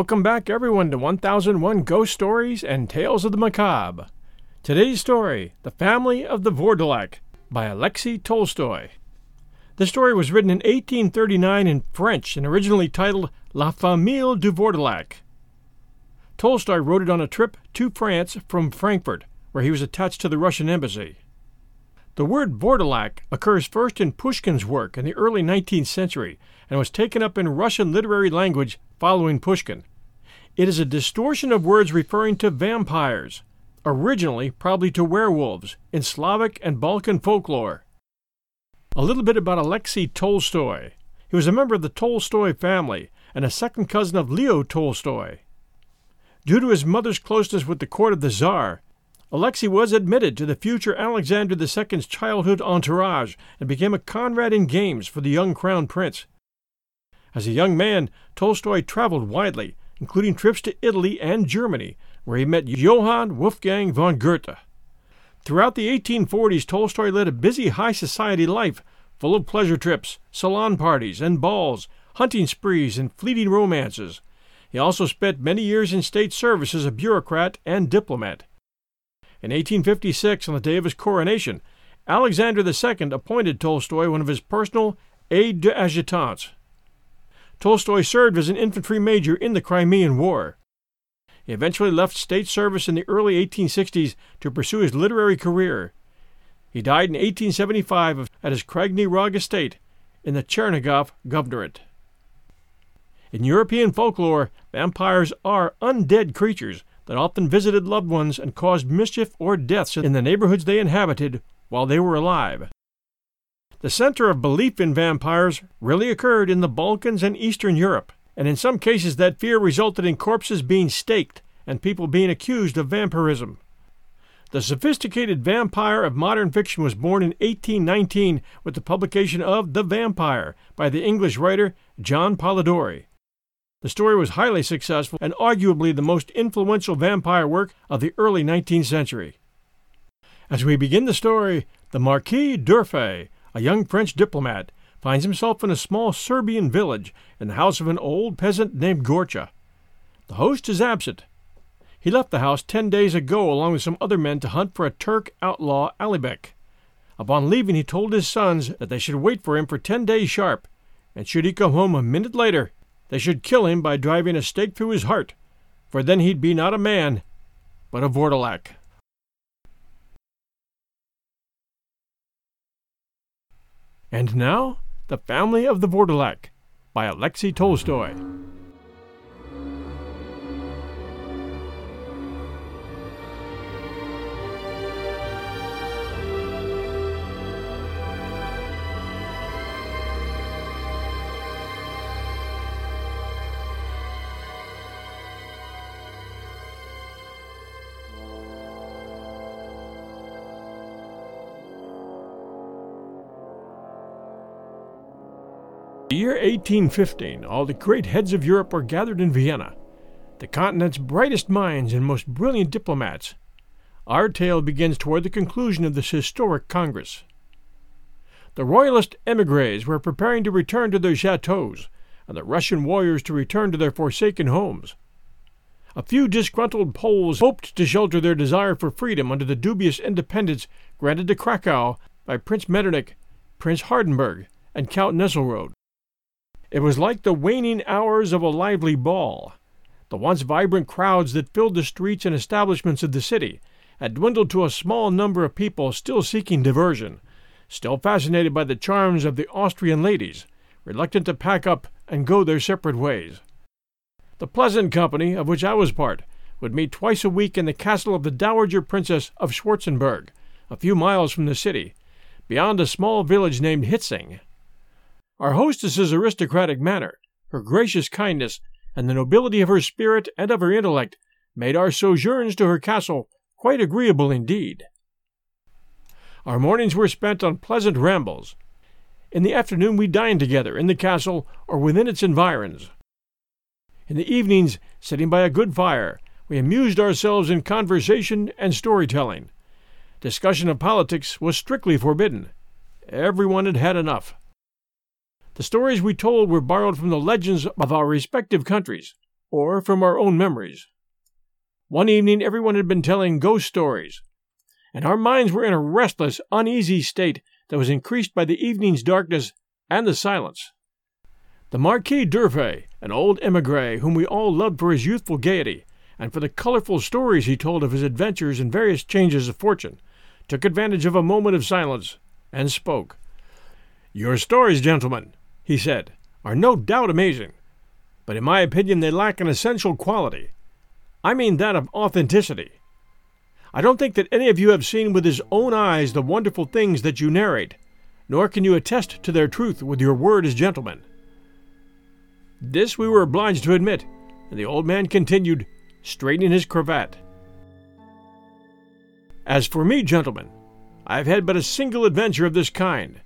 Welcome back, everyone, to 1001 Ghost Stories and Tales of the Macabre. Today's story The Family of the Vourdalak by Alexei Tolstoy. The story was written in 1839 in French and originally titled La Famille du Vourdalak. Tolstoy wrote it on a trip to France from Frankfurt, where he was attached to the Russian embassy. The word Vourdalak occurs first in Pushkin's work in the early 19th century and was taken up in Russian literary language following Pushkin. It is a distortion of words referring to vampires, originally probably to werewolves, in Slavic and Balkan folklore. A little bit about Alexei Tolstoy. He was a member of the Tolstoy family and a second cousin of Leo Tolstoy. Due to his mother's closeness with the court of the Tsar, Alexei was admitted to the future Alexander II's childhood entourage and became a comrade in games for the young crown prince. As a young man, Tolstoy traveled widely, including trips to Italy and Germany, where he met Johann Wolfgang von Goethe. Throughout the 1840s, Tolstoy led a busy high society life, full of pleasure trips, salon parties, and balls, hunting sprees, and fleeting romances. He also spent many years in state service as a bureaucrat and diplomat. In 1856, on the day of his coronation, Alexander II appointed Tolstoy one of his personal aides d'adjutants. Tolstoy served as an infantry major in the Crimean War. He eventually left state service in the early 1860s to pursue his literary career. He died in 1875 at his Krasny Rog estate in the Chernigov Governorate. In European folklore, vampires are undead creatures that often visited loved ones and caused mischief or deaths in the neighborhoods they inhabited while they were alive. The center of belief in vampires really occurred in the Balkans and Eastern Europe, and in some cases that fear resulted in corpses being staked and people being accused of vampirism. The sophisticated vampire of modern fiction was born in 1819 with the publication of The Vampire by the English writer John Polidori. The story was highly successful and arguably the most influential vampire work of the early 19th century. As we begin the story, the Marquis d'Urfé a young French diplomat, finds himself in a small Serbian village in the house of an old peasant named Gorcha. The host is absent. He left the house ten days ago along with some other men to hunt for a Turk outlaw Alibek. Upon leaving, he told his sons that they should wait for him for ten days sharp, and should he come home a minute later, they should kill him by driving a stake through his heart, for then he'd be not a man, but a Vourdalak. And now, The Family of the Vourdalak by Alexei Tolstoy. The year 1815, all the great heads of Europe were gathered in Vienna, the continent's brightest minds and most brilliant diplomats. our tale begins toward the conclusion of this historic Congress. The Royalist emigres were preparing to return to their chateaux, and the Russian warriors to return to their forsaken homes. A few disgruntled Poles hoped to shelter their desire for freedom under the dubious independence granted to Krakow by Prince Metternich, Prince Hardenberg, and Count Nesselrode. It was like the waning hours of a lively ball. The once vibrant crowds that filled the streets and establishments of the city had dwindled to a small number of people still seeking diversion, still fascinated by the charms of the Austrian ladies, reluctant to pack up and go their separate ways. The pleasant company, of which I was part, would meet twice a week in the castle of the Dowager Princess of Schwarzenberg, a few miles from the city, beyond a small village named Hietzing. Our hostess's aristocratic manner, her gracious kindness, and the nobility of her spirit and of her intellect made our sojourns to her castle quite agreeable indeed. Our mornings were spent on pleasant rambles. In the afternoon we dined together in the castle or within its environs. In the evenings, sitting by a good fire, we amused ourselves in conversation and story-telling. Discussion of politics was strictly forbidden. Everyone had had enough. The stories we told were borrowed from the legends of our respective countries, or from our own memories. One evening everyone had been telling ghost stories, and our minds were in a restless, uneasy state that was increased by the evening's darkness and the silence. The Marquis d'Urfé, an old emigre whom we all loved for his youthful gaiety and for the colorful stories he told of his adventures and various changes of fortune, took advantage of a moment of silence and spoke. Your stories, gentlemen, he said, are no doubt amazing, but in my opinion they lack an essential quality. I mean that of authenticity. I don't think that any of you have seen with his own eyes the wonderful things that you narrate, nor can you attest to their truth with your word as gentlemen. This we were obliged to admit, and the old man continued, straightening his cravat. As for me, gentlemen, I have had but a single adventure of this kind,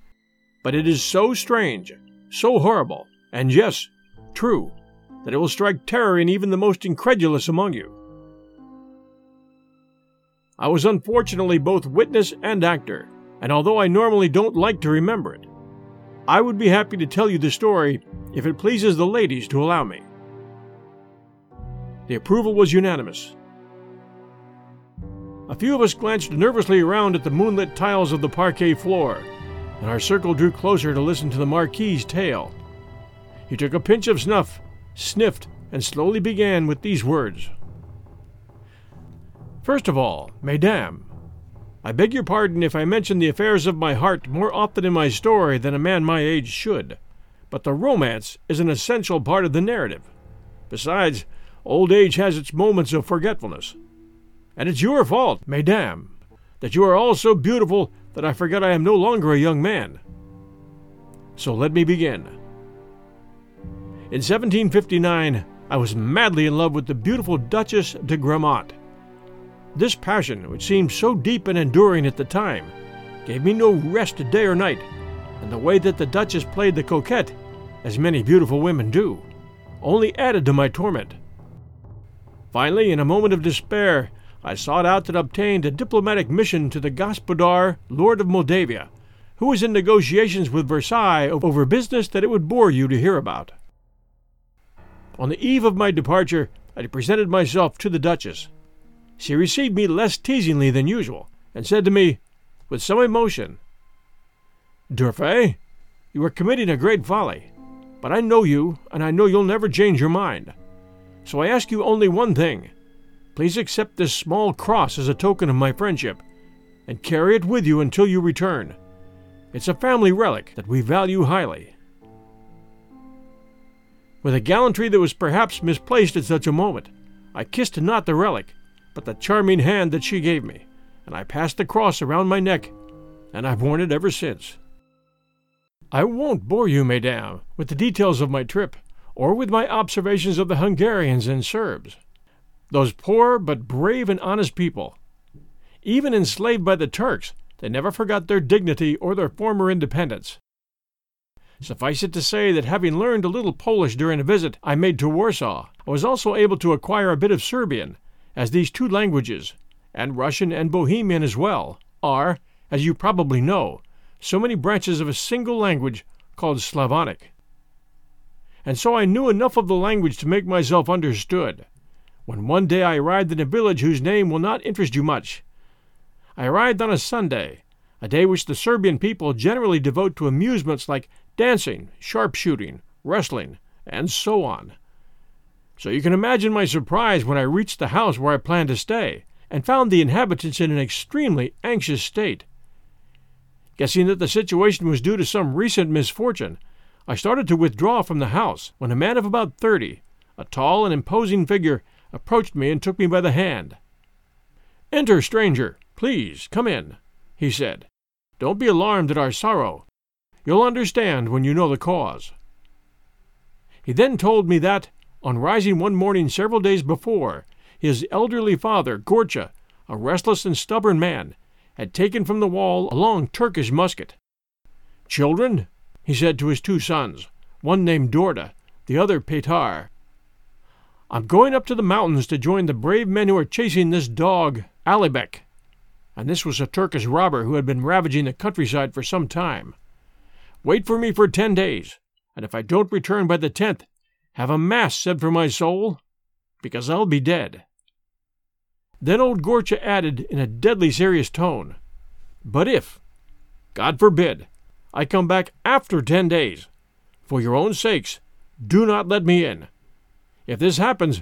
but it is so strange, so horrible, and yes, true, that it will strike terror in even the most incredulous among you. I was unfortunately both witness and actor, and although I normally don't like to remember it, I would be happy to tell you the story if it pleases the ladies to allow me. The approval was unanimous. A few of us glanced nervously around at the moonlit tiles of the parquet floor, and our circle drew closer to listen to the Marquis's tale. He took a pinch of snuff, sniffed, and slowly began with these words First of all, Mesdames, I beg your pardon if I mention the affairs of my heart more often in my story than a man my age should but the romance is an essential part of the narrative. Besides, old age has its moments of forgetfulness. And it's your fault, mesdames, that you are all so beautiful that I forget I am no longer a young man. So let me begin. In 1759, I was madly in love with the beautiful Duchess de Grammont. This passion, which seemed so deep and enduring at the time, gave me no rest day or night, and the way that the Duchess played the coquette as many beautiful women do, only added to my torment. Finally, in a moment of despair, I sought out and obtained a diplomatic mission to the Gospodar, Lord of Moldavia, who was in negotiations with Versailles over business that it would bore you to hear about. On the eve of my departure, I presented myself to the Duchess. She received me less teasingly than usual, and said to me, with some emotion, D'Urfé, you are committing a great folly. But I know you, and I know you'll never change your mind. So I ask you only one thing. Please accept this small cross as a token of my friendship, and carry it with you until you return. It's a family relic that we value highly. With a gallantry that was perhaps misplaced at such a moment, I kissed not the relic, but the charming hand that she gave me, and I passed the cross around my neck, and I've worn it ever since. I won't bore you, mesdames, with the details of my trip, or with my observations of the Hungarians and Serbs. Those poor but brave and honest people. Even enslaved by the Turks, they never forgot their dignity or their former independence. Suffice it to say that having learned a little Polish during a visit I made to Warsaw, I was also able to acquire a bit of Serbian, as these two languages, and Russian and Bohemian as well, are, as you probably know, so many branches of a single language called Slavonic. And so I knew enough of the language to make myself understood. When one day I arrived in a village whose name will not interest you much, I arrived on a Sunday, a day which the Serbian people generally devote to amusements like dancing, sharpshooting, wrestling, and so on. So you can imagine my surprise when I reached the house where I planned to stay and found the inhabitants in an extremely anxious state. Guessing that the situation was due to some recent misfortune, I started to withdraw from the house when a man of about thirty, a tall and imposing figure, approached me and took me by the hand. Enter, stranger, please, come in, he said. Don't be alarmed at our sorrow. You'll understand when you know the cause. He then told me that, on rising one morning several days before, his elderly father, Gorcha, a restless and stubborn man, had taken from the wall a long Turkish musket. Children, he said to his two sons, one named Dorda, the other Petar, I'm going up to the mountains to join the brave men who are chasing this dog, Alibek. And this was a Turkish robber who had been ravaging the countryside for some time. Wait for me for ten days, and if I don't return by the tenth, have a mass said for my soul, because I'll be dead. Then old Gorcha added in a deadly serious tone, But if, God forbid, I come back after ten days, for your own sakes, do not let me in. If this happens,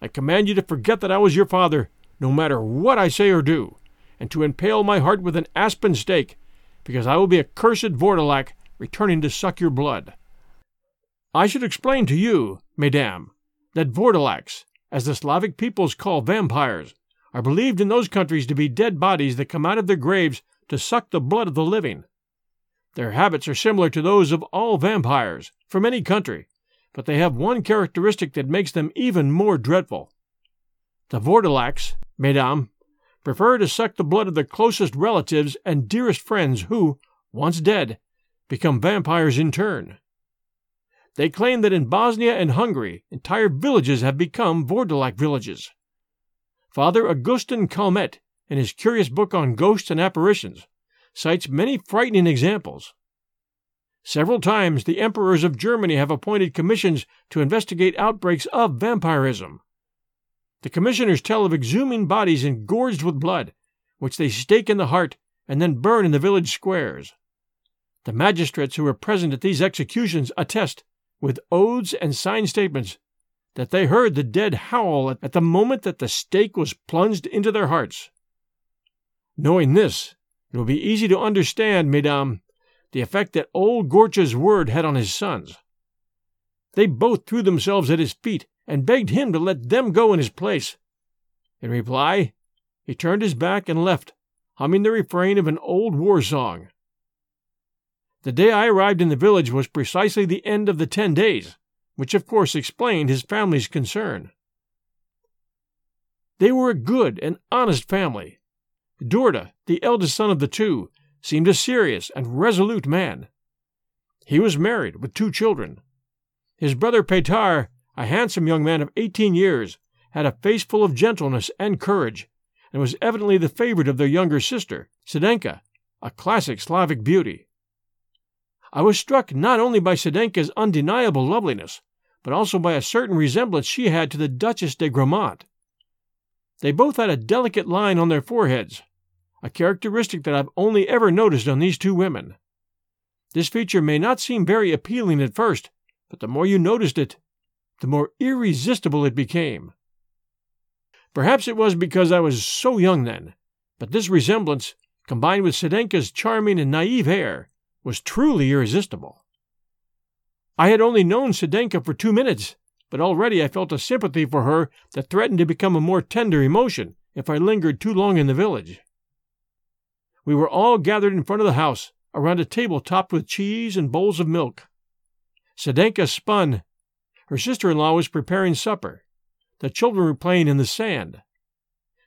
I command you to forget that I was your father, no matter what I say or do, and to impale my heart with an aspen stake, because I will be a cursed Vourdalak returning to suck your blood. I should explain to you, mesdames, that Vourdalaks, as the Slavic peoples call vampires, are believed in those countries to be dead bodies that come out of their graves to suck the blood of the living. Their habits are similar to those of all vampires, from any country, but they have one characteristic that makes them even more dreadful. The Vourdalaks, mesdames, prefer to suck the blood of their closest relatives and dearest friends who, once dead, become vampires in turn. They claim that in Bosnia and Hungary, entire villages have become Vourdalak villages. Father Augustin Calmet, in his curious book on ghosts and apparitions, cites many frightening examples. Several times the emperors of Germany have appointed commissions to investigate outbreaks of vampirism. The commissioners tell of exhuming bodies engorged with blood, which they stake in the heart and then burn in the village squares. The magistrates who were present at these executions attest with oaths and signed statements, that they heard the dead howl at the moment that the stake was plunged into their hearts. Knowing this, it will be easy to understand, mesdames, the effect that old Gorcha's word had on his sons. They both threw themselves at his feet and begged him to let them go in his place. In reply, he turned his back and left, humming the refrain of an old war song. The day I arrived in the village was precisely the end of the ten days, which of course explained his family's concern. They were a good and honest family. Dorda, the eldest son of the two, seemed a serious and resolute man. He was married with two children. His brother Petar, a handsome young man of eighteen years, had a face full of gentleness and courage, and was evidently the favorite of their younger sister, Sedenka, a classic Slavic beauty. I was struck not only by Sedenka's undeniable loveliness, but also by a certain resemblance she had to the Duchess de Grammont. They both had a delicate line on their foreheads, a characteristic that I've only ever noticed on these two women. This feature may not seem very appealing at first, but the more you noticed it, the more irresistible it became. Perhaps it was because I was so young then, but this resemblance, combined with Sedenka's charming and naive air, was truly irresistible. I had only known Sedenka for two minutes, but already I felt a sympathy for her that threatened to become a more tender emotion if I lingered too long in the village. We were all gathered in front of the house, around a table topped with cheese and bowls of milk. Sedenka spun. Her sister in law was preparing supper. The children were playing in the sand.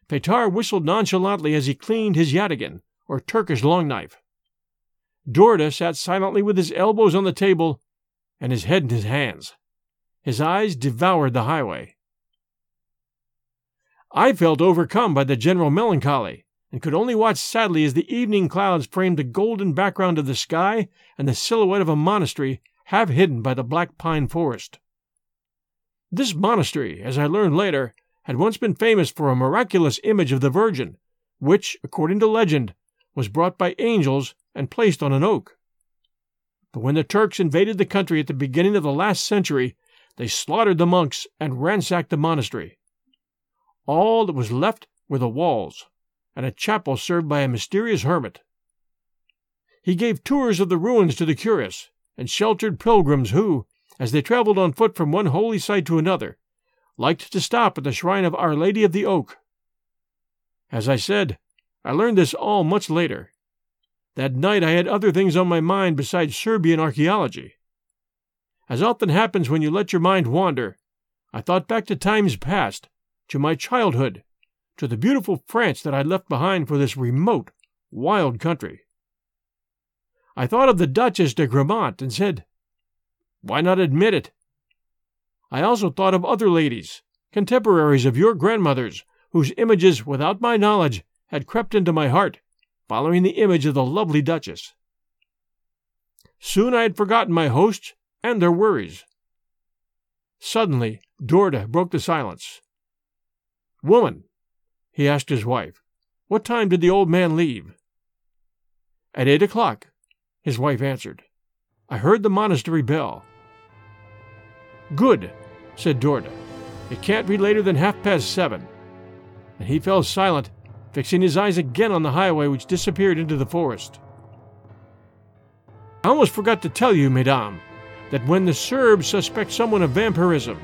Petar whistled nonchalantly as he cleaned his yataghan, or Turkish long knife. Dorda sat silently with his elbows on the table and his head in his hands. His eyes devoured the highway. I felt overcome by the general melancholy, and could only watch sadly as the evening clouds framed the golden background of the sky and the silhouette of a monastery half hidden by the black pine forest. This monastery, as I learned later, had once been famous for a miraculous image of the Virgin, which, according to legend, was brought by angels and placed on an oak. But when the Turks invaded the country at the beginning of the last century, they slaughtered the monks and ransacked the monastery. All that was left were the walls, and a chapel served by a mysterious hermit. He gave tours of the ruins to the curious, and sheltered pilgrims who, as they traveled on foot from one holy site to another, liked to stop at the shrine of Our Lady of the Oak. As I said, I learned this all much later. That night I had other things on my mind besides Serbian archaeology. As often happens when you let your mind wander, I thought back to times past to my childhood, to the beautiful France that I left behind for this remote, wild country. I thought of the Duchess de Gramont and said, Why not admit it? I also thought of other ladies, contemporaries of your grandmother's, whose images, without my knowledge, had crept into my heart, following the image of the lovely Duchess. Soon I had forgotten my hosts and their worries. Suddenly, Dorda broke the silence. Woman, he asked his wife, what time did the old man leave? At eight o'clock, his wife answered. I heard the monastery bell. Good, said Dorda. It can't be later than half past seven. And he fell silent, fixing his eyes again on the highway which disappeared into the forest. I almost forgot to tell you, mesdames, that when the Serbs suspect someone of vampirism,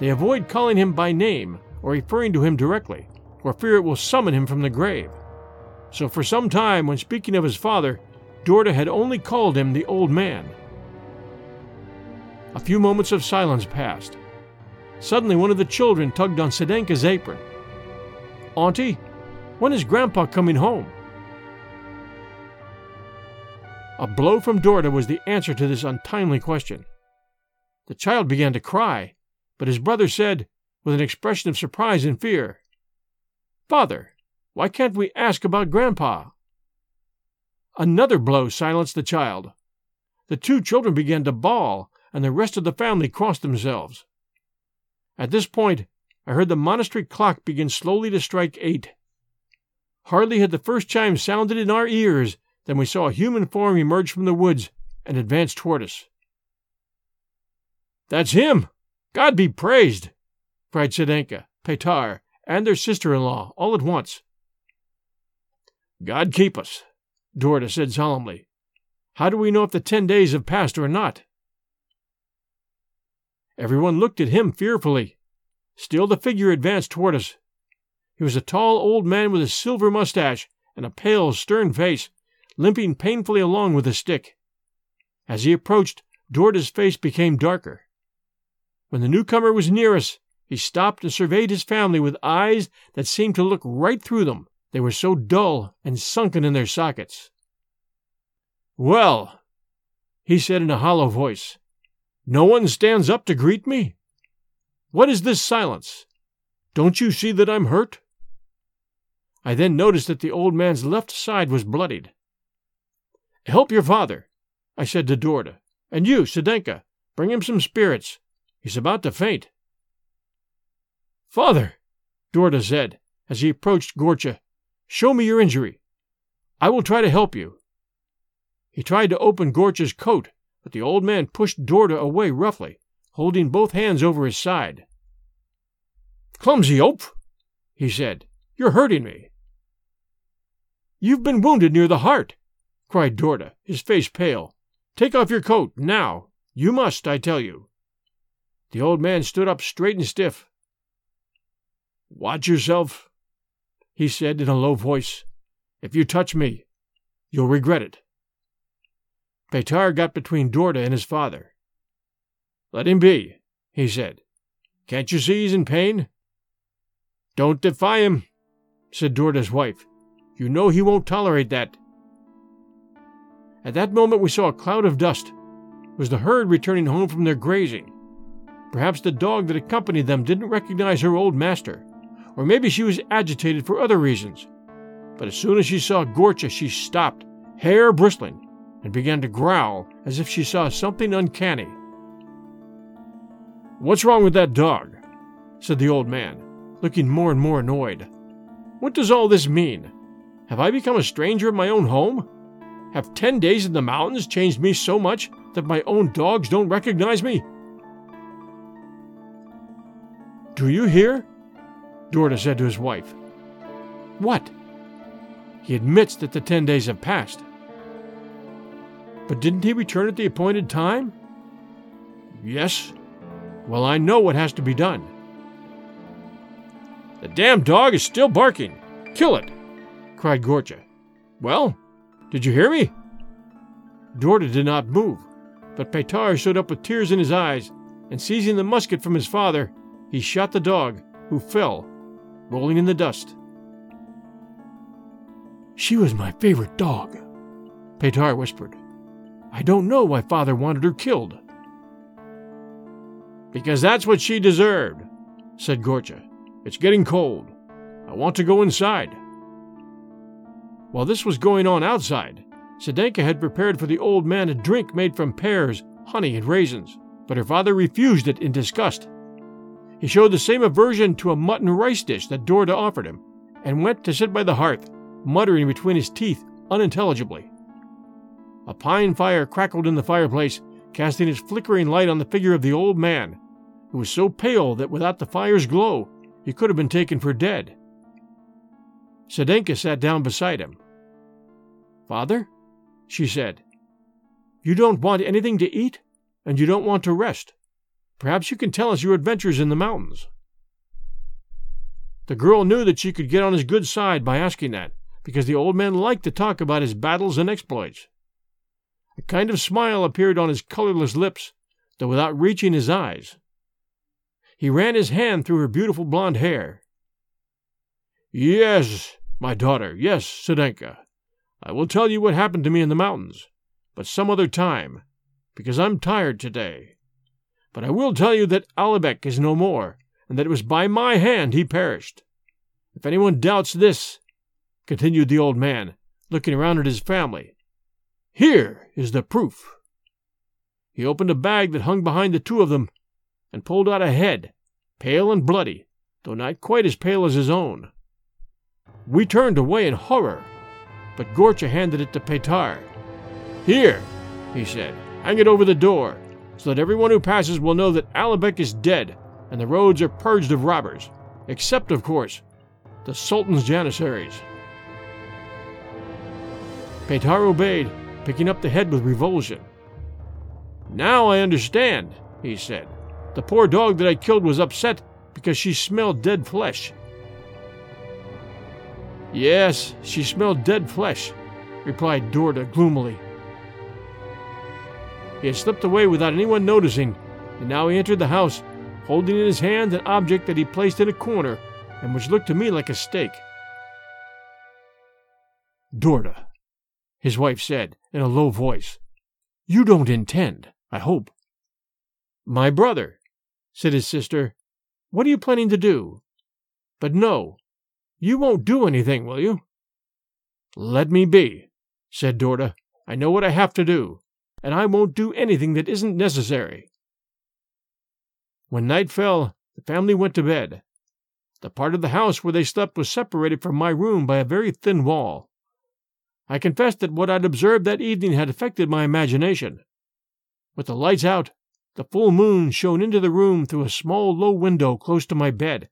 they avoid calling him by name or referring to him directly, for fear it will summon him from the grave. So for some time, when speaking of his father, Dorda had only called him the old man. A few moments of silence passed. Suddenly, one of the children tugged on Sedenka's apron. Auntie, when is Grandpa coming home? A blow from Dorda was the answer to this untimely question. The child began to cry, but his brother said, with an expression of surprise and fear. Father, why can't we ask about Grandpa? Another blow silenced the child. The two children began to bawl, and the rest of the family crossed themselves. At this point, I heard the monastery clock begin slowly to strike eight. Hardly had the first chime sounded in our ears than we saw a human form emerge from the woods and advance toward us. That's him! God be praised! cried Sedenka, Petar, and their sister in law all at once. God keep us, Dorda said solemnly. How do we know if the ten days have passed or not? Everyone looked at him fearfully. Still the figure advanced toward us. He was a tall old man with a silver mustache and a pale, stern face, limping painfully along with a stick. As he approached, Dorda's face became darker. When the newcomer was near us, he stopped and surveyed his family with eyes that seemed to look right through them. They were so dull and sunken in their sockets. Well, he said in a hollow voice, no one stands up to greet me? What is this silence? Don't you see that I'm hurt? I then noticed that the old man's left side was bloodied. Help your father, I said to Dorda. And you, Sedenka, bring him some spirits. He's about to faint. Father, Dorda said, as he approached Gorcha, show me your injury. I will try to help you. He tried to open Gorcha's coat, but the old man pushed Dorda away roughly, holding both hands over his side. Clumsy oaf, he said. You're hurting me. You've been wounded near the heart, cried Dorda, his face pale. Take off your coat, now. You must, I tell you. The old man stood up straight and stiff. Watch yourself, he said in a low voice. If you touch me, you'll regret it. Petar got between Dorda and his father. Let him be, he said. Can't you see he's in pain? Don't defy him, said Dorda's wife. You know he won't tolerate that. At that moment we saw a cloud of dust. It was the herd returning home from their grazing. Perhaps the dog that accompanied them didn't recognize her old master, Or maybe she was agitated for other reasons. But as soon as she saw Gorcha, she stopped, hair bristling, and began to growl as if she saw something uncanny. What's wrong with that dog? said the old man, looking more and more annoyed. What does all this mean? Have I become a stranger in my own home? Have ten days in the mountains changed me so much that my own dogs don't recognize me? Do you hear? Dorda said to his wife. What? He admits that the ten days have passed. But didn't he return at the appointed time? Yes. Well, I know what has to be done. The damn dog is still barking. Kill it! cried Gorcha. Well, did you hear me? Dorda did not move, but Petar stood up with tears in his eyes, and seizing the musket from his father, he shot the dog, who fell, rolling in the dust. She was my favorite dog, Petar whispered. I don't know why father wanted her killed. Because that's what she deserved, said Gorcha. It's getting cold. I want to go inside. While this was going on outside, Sedenka had prepared for the old man a drink made from pears, honey, and raisins, but her father refused it in disgust. He showed the same aversion to a mutton rice dish that Dorda offered him, and went to sit by the hearth, muttering between his teeth unintelligibly. A pine fire crackled in the fireplace, casting its flickering light on the figure of the old man, who was so pale that without the fire's glow he could have been taken for dead. Sedenka sat down beside him. Father, she said, you don't want anything to eat, and you don't want to rest. Perhaps you can tell us your adventures in the mountains. The girl knew that she could get on his good side by asking that, because the old man liked to talk about his battles and exploits. A kind of smile appeared on his colorless lips, though without reaching his eyes. He ran his hand through her beautiful blonde hair. Yes, my daughter, yes, Sedenka. I will tell you what happened to me in the mountains, but some other time, because I'm tired today. But I will tell you that Alibek is no more, and that it was by my hand he perished. If anyone doubts this, continued the old man, looking around at his family, here is the proof. He opened a bag that hung behind the two of them, and pulled out a head, pale and bloody, though not quite as pale as his own. We turned away in horror, but Gorcha handed it to Petar. Here, he said, hang it over the door so that everyone who passes will know that Alibek is dead and the roads are purged of robbers, except, of course, the Sultan's Janissaries. Petar obeyed, picking up the head with revulsion. Now I understand, he said. The poor dog that I killed was upset because she smelled dead flesh. Yes, she smelled dead flesh, replied Dorda gloomily. He had slipped away without anyone noticing, and now he entered the house, holding in his hand an object that he placed in a corner and which looked to me like a stake. Dorda, his wife said in a low voice, you don't intend, I hope. My brother, said his sister, what are you planning to do? But no, you won't do anything, will you? Let me be, said Dorda. I know what I have to do and I won't do anything that isn't necessary. When night fell, the family went to bed. The part of the house where they slept was separated from my room by a very thin wall. I confess that what I'd observed that evening had affected my imagination. With the lights out, the full moon shone into the room through a small low window close to my bed,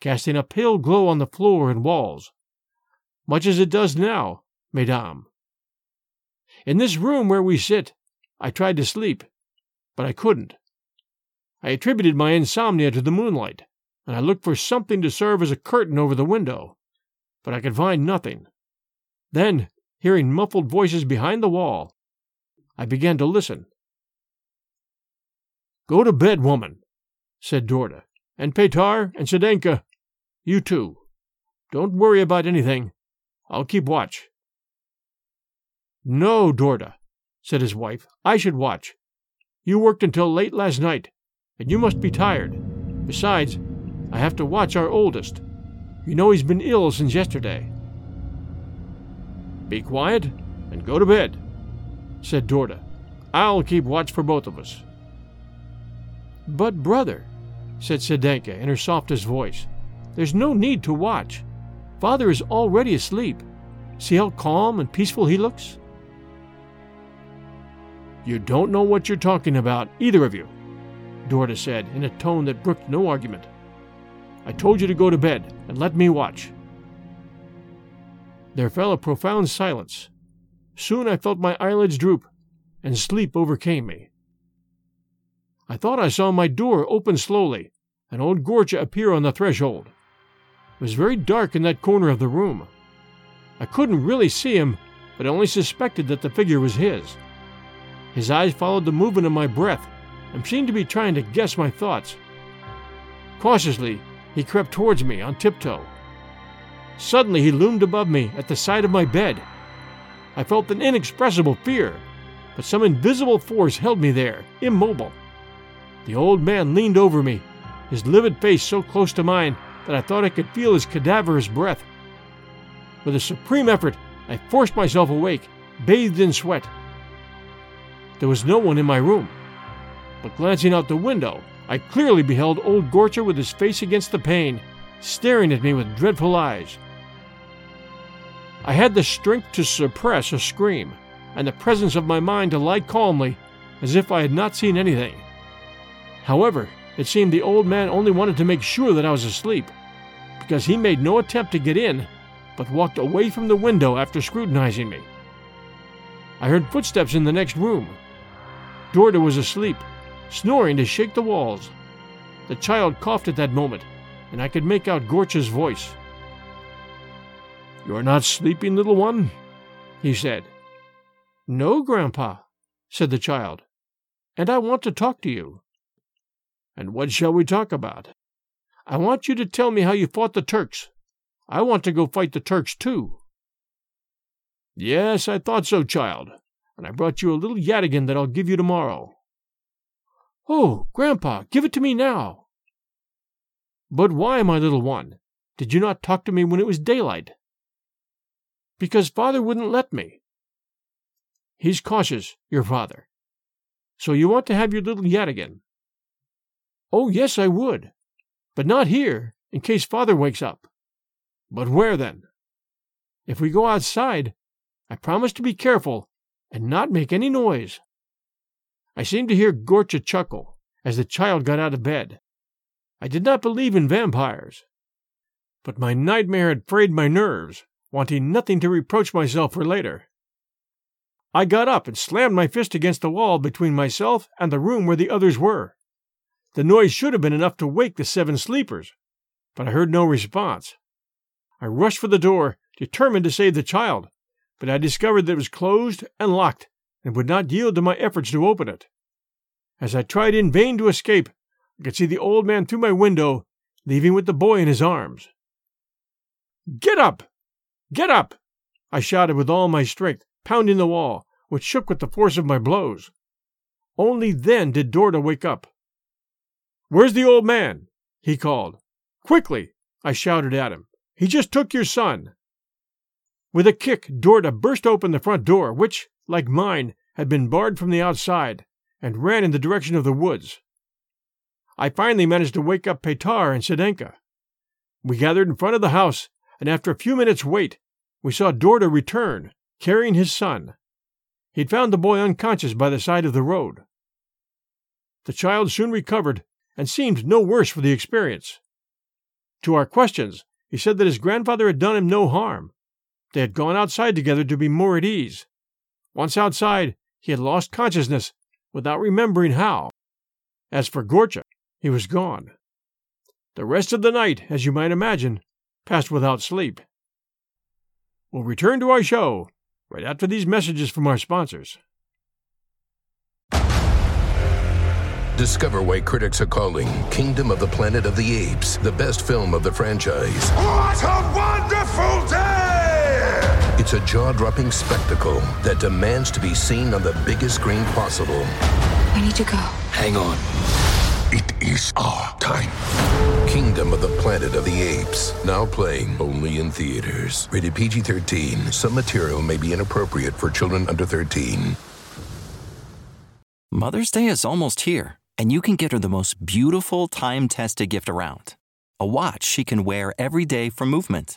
casting a pale glow on the floor and walls. Much as it does now, mesdames. In this room where we sit, I tried to sleep, but I couldn't. I attributed my insomnia to the moonlight, and I looked for something to serve as a curtain over the window, but I could find nothing. Then, hearing muffled voices behind the wall, I began to listen. Go to bed, woman, said Dorda, and Petar and Sedenka, you too. Don't worry about anything. I'll keep watch. No, Dorda, said his wife. I should watch. You worked until late last night, and you must be tired. Besides, I have to watch our oldest. You know he's been ill since yesterday. Be quiet and go to bed, said Dorda. I'll keep watch for both of us. But, brother, said Sedenka in her softest voice, there's no need to watch. Father is already asleep. See how calm and peaceful he looks? You don't know what you're talking about, either of you, Dorda said in a tone that brooked no argument. I told you to go to bed and let me watch. There fell a profound silence. Soon I felt my eyelids droop, and sleep overcame me. I thought I saw my door open slowly, and old Gorcha appear on the threshold. It was very dark in that corner of the room. I couldn't really see him, but I only suspected that the figure was his. His eyes followed the movement of my breath and seemed to be trying to guess my thoughts. Cautiously, he crept towards me on tiptoe. Suddenly, he loomed above me at the side of my bed. I felt an inexpressible fear, but some invisible force held me there, immobile. The old man leaned over me, his livid face so close to mine that I thought I could feel his cadaverous breath. With a supreme effort, I forced myself awake, bathed in sweat. There was no one in my room, but glancing out the window, I clearly beheld old Gorcha with his face against the pane, staring at me with dreadful eyes. I had the strength to suppress a scream, and the presence of my mind to lie calmly, as if I had not seen anything. However, it seemed the old man only wanted to make sure that I was asleep, because he made no attempt to get in, but walked away from the window after scrutinizing me. I heard footsteps in the next room. Dorda was asleep, snoring to shake the walls. The child coughed at that moment, and I could make out Gorcha's voice. You're not sleeping, little one? he said. No, Grandpa, said the child, and I want to talk to you. And what shall we talk about? I want you to tell me how you fought the Turks. I want to go fight the Turks too. Yes, I thought so, child, and I brought you a little yataghan that I'll give you tomorrow. Oh, Grandpa, give it to me now. But why, my little one? Did you not talk to me when it was daylight? Because father wouldn't let me. He's cautious, your father. So you want to have your little yataghan? Oh, yes, I would. But not here, in case father wakes up. But where then? If we go outside, I promise to be careful and not make any noise. I seemed to hear Gorcha chuckle as the child got out of bed. I did not believe in vampires. But my nightmare had frayed my nerves, wanting nothing to reproach myself for later. I got up and slammed my fist against the wall between myself and the room where the others were. The noise should have been enough to wake the seven sleepers, but I heard no response. I rushed for the door, determined to save the child, but I discovered that it was closed and locked and would not yield to my efforts to open it. As I tried in vain to escape, I could see the old man through my window, leaving with the boy in his arms. Get up! Get up! I shouted with all my strength, pounding the wall, which shook with the force of my blows. Only then did Dorda wake up. Where's the old man? he called. Quickly! I shouted at him. He just took your son. With a kick, Dorda burst open the front door, which, like mine, had been barred from the outside, and ran in the direction of the woods. I finally managed to wake up Petar and Sedenka. We gathered in front of the house, and after a few minutes' wait, we saw Dorda return, carrying his son. He'd found the boy unconscious by the side of the road. The child soon recovered and seemed no worse for the experience. To our questions, he said that his grandfather had done him no harm. They had gone outside together to be more at ease, once outside, he had lost consciousness without remembering how. As for Gorcha, he was gone. The rest of the night, as you might imagine, passed without sleep. We'll return to our show right after these messages from our sponsors. Discover why critics are calling Kingdom of the Planet of the Apes the best film of the franchise. What a wonderful day! It's a jaw dropping spectacle that demands to be seen on the biggest screen possible. We need to go. Hang on. It is our time. Kingdom of the Planet of the Apes. Now playing only in theaters. Rated PG 13. Some material may be inappropriate for children under 13. Mother's Day is almost here, and you can get her the most beautiful time tested gift around a watch she can wear every day for movement.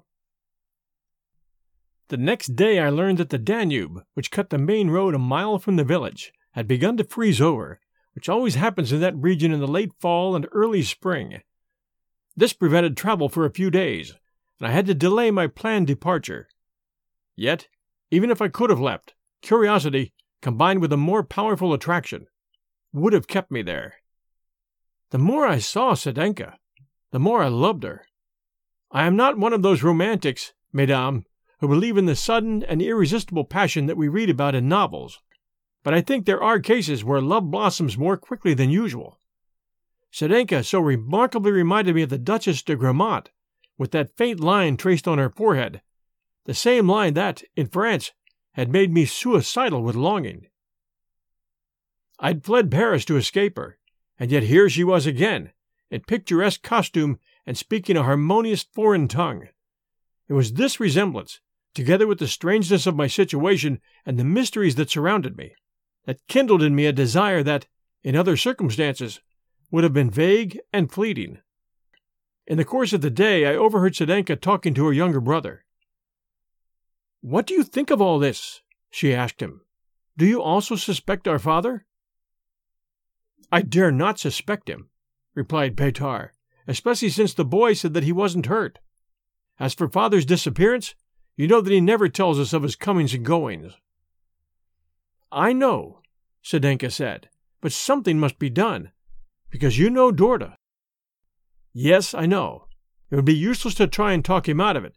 The next day, I learned that the Danube, which cut the main road a mile from the village, had begun to freeze over, which always happens in that region in the late fall and early spring. This prevented travel for a few days, and I had to delay my planned departure. Yet, even if I could have left, curiosity, combined with a more powerful attraction, would have kept me there. The more I saw Sedenka, the more I loved her. I am not one of those romantics, mesdames, who believe in the sudden and irresistible passion that we read about in novels, but I think there are cases where love blossoms more quickly than usual. Sedenka so remarkably reminded me of the Duchess de Grammont, with that faint line traced on her forehead, the same line that, in France, had made me suicidal with longing. I'd fled Paris to escape her, and yet here she was again, in picturesque costume and speaking a harmonious foreign tongue. It was this resemblance, together with the strangeness of my situation and the mysteries that surrounded me, that kindled in me a desire that, in other circumstances, would have been vague and fleeting. In the course of the day, I overheard Sedenka talking to her younger brother. What do you think of all this? she asked him. Do you also suspect our father? I dare not suspect him, replied Petar, especially since the boy said that he wasn't hurt. As for father's disappearance, you know that he never tells us of his comings and goings. I know, Sedenka said, but something must be done, because you know Dorda. Yes, I know. It would be useless to try and talk him out of it,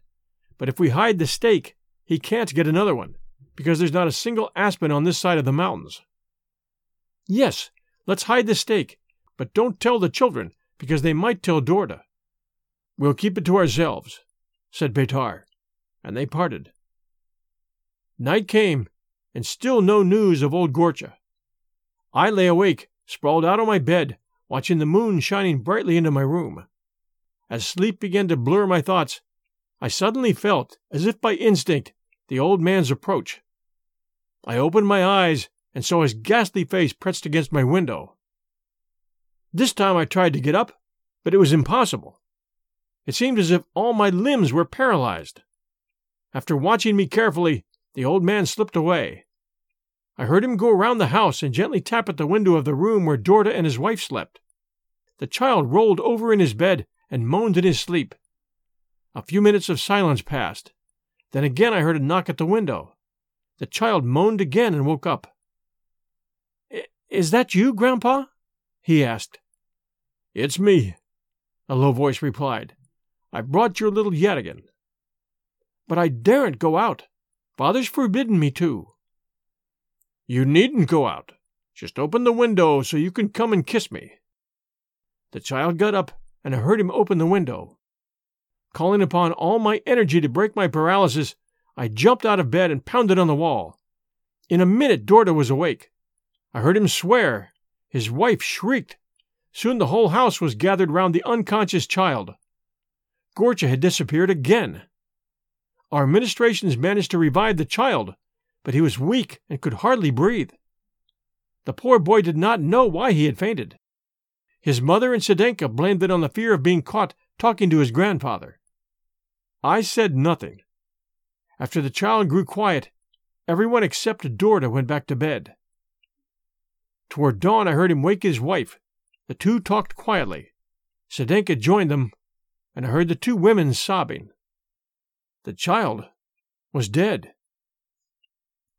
but if we hide the stake, he can't get another one, because there's not a single aspen on this side of the mountains. Yes, let's hide the stake, but don't tell the children, because they might tell Dorda. We'll keep it to ourselves, said Petar, and they parted. Night came, and still no news of old Gorcha. I lay awake, sprawled out on my bed, watching the moon shining brightly into my room. As sleep began to blur my thoughts, I suddenly felt, as if by instinct, the old man's approach. I opened my eyes and saw his ghastly face pressed against my window. This time I tried to get up, but it was impossible. It seemed as if all my limbs were paralyzed. After watching me carefully, the old man slipped away. I heard him go around the house and gently tap at the window of the room where Dorda and his wife slept. The child rolled over in his bed and moaned in his sleep. A few minutes of silence passed. Then again I heard a knock at the window. The child moaned again and woke up. Is that you, Grandpa? he asked. It's me, a low voice replied. I brought your little yataghan. But I daren't go out. Father's forbidden me to. You needn't go out. Just open the window so you can come and kiss me. The child got up, and I heard him open the window. Calling upon all my energy to break my paralysis, I jumped out of bed and pounded on the wall. In a minute, Dorda was awake. I heard him swear. His wife shrieked. Soon the whole house was gathered round the unconscious child. Gorcha had disappeared again. Our ministrations managed to revive the child, but he was weak and could hardly breathe. The poor boy did not know why he had fainted. His mother and Sedenka blamed it on the fear of being caught talking to his grandfather. I said nothing. After the child grew quiet, everyone except Dorda went back to bed. Toward dawn, I heard him wake his wife. The two talked quietly. Sedenka joined them, and I heard the two women sobbing. The child was dead.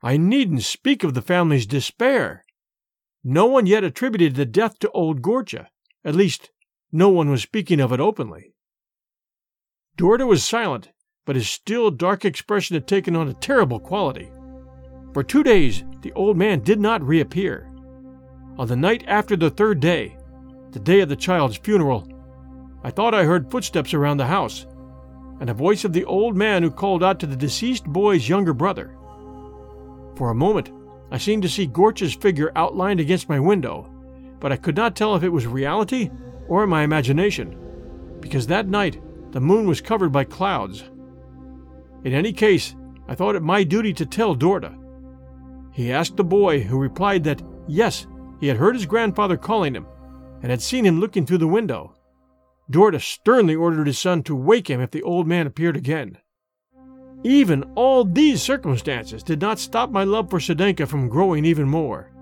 I needn't speak of the family's despair. No one yet attributed the death to old Gorcha. At least, no one was speaking of it openly. Dorda was silent, but his still dark expression had taken on a terrible quality. For two days, the old man did not reappear. On the night after the third day, the day of the child's funeral, I thought I heard footsteps around the house, and the voice of the old man who called out to the deceased boy's younger brother. For a moment, I seemed to see Gorch's figure outlined against my window, but I could not tell if it was reality or my imagination, because that night the moon was covered by clouds. In any case, I thought it my duty to tell Dorda. He asked the boy, who replied that yes, he had heard his grandfather calling him, and had seen him looking through the window. Dorda sternly ordered his son to wake him if the old man appeared again. Even all these circumstances did not stop my love for Sedenka from growing even more.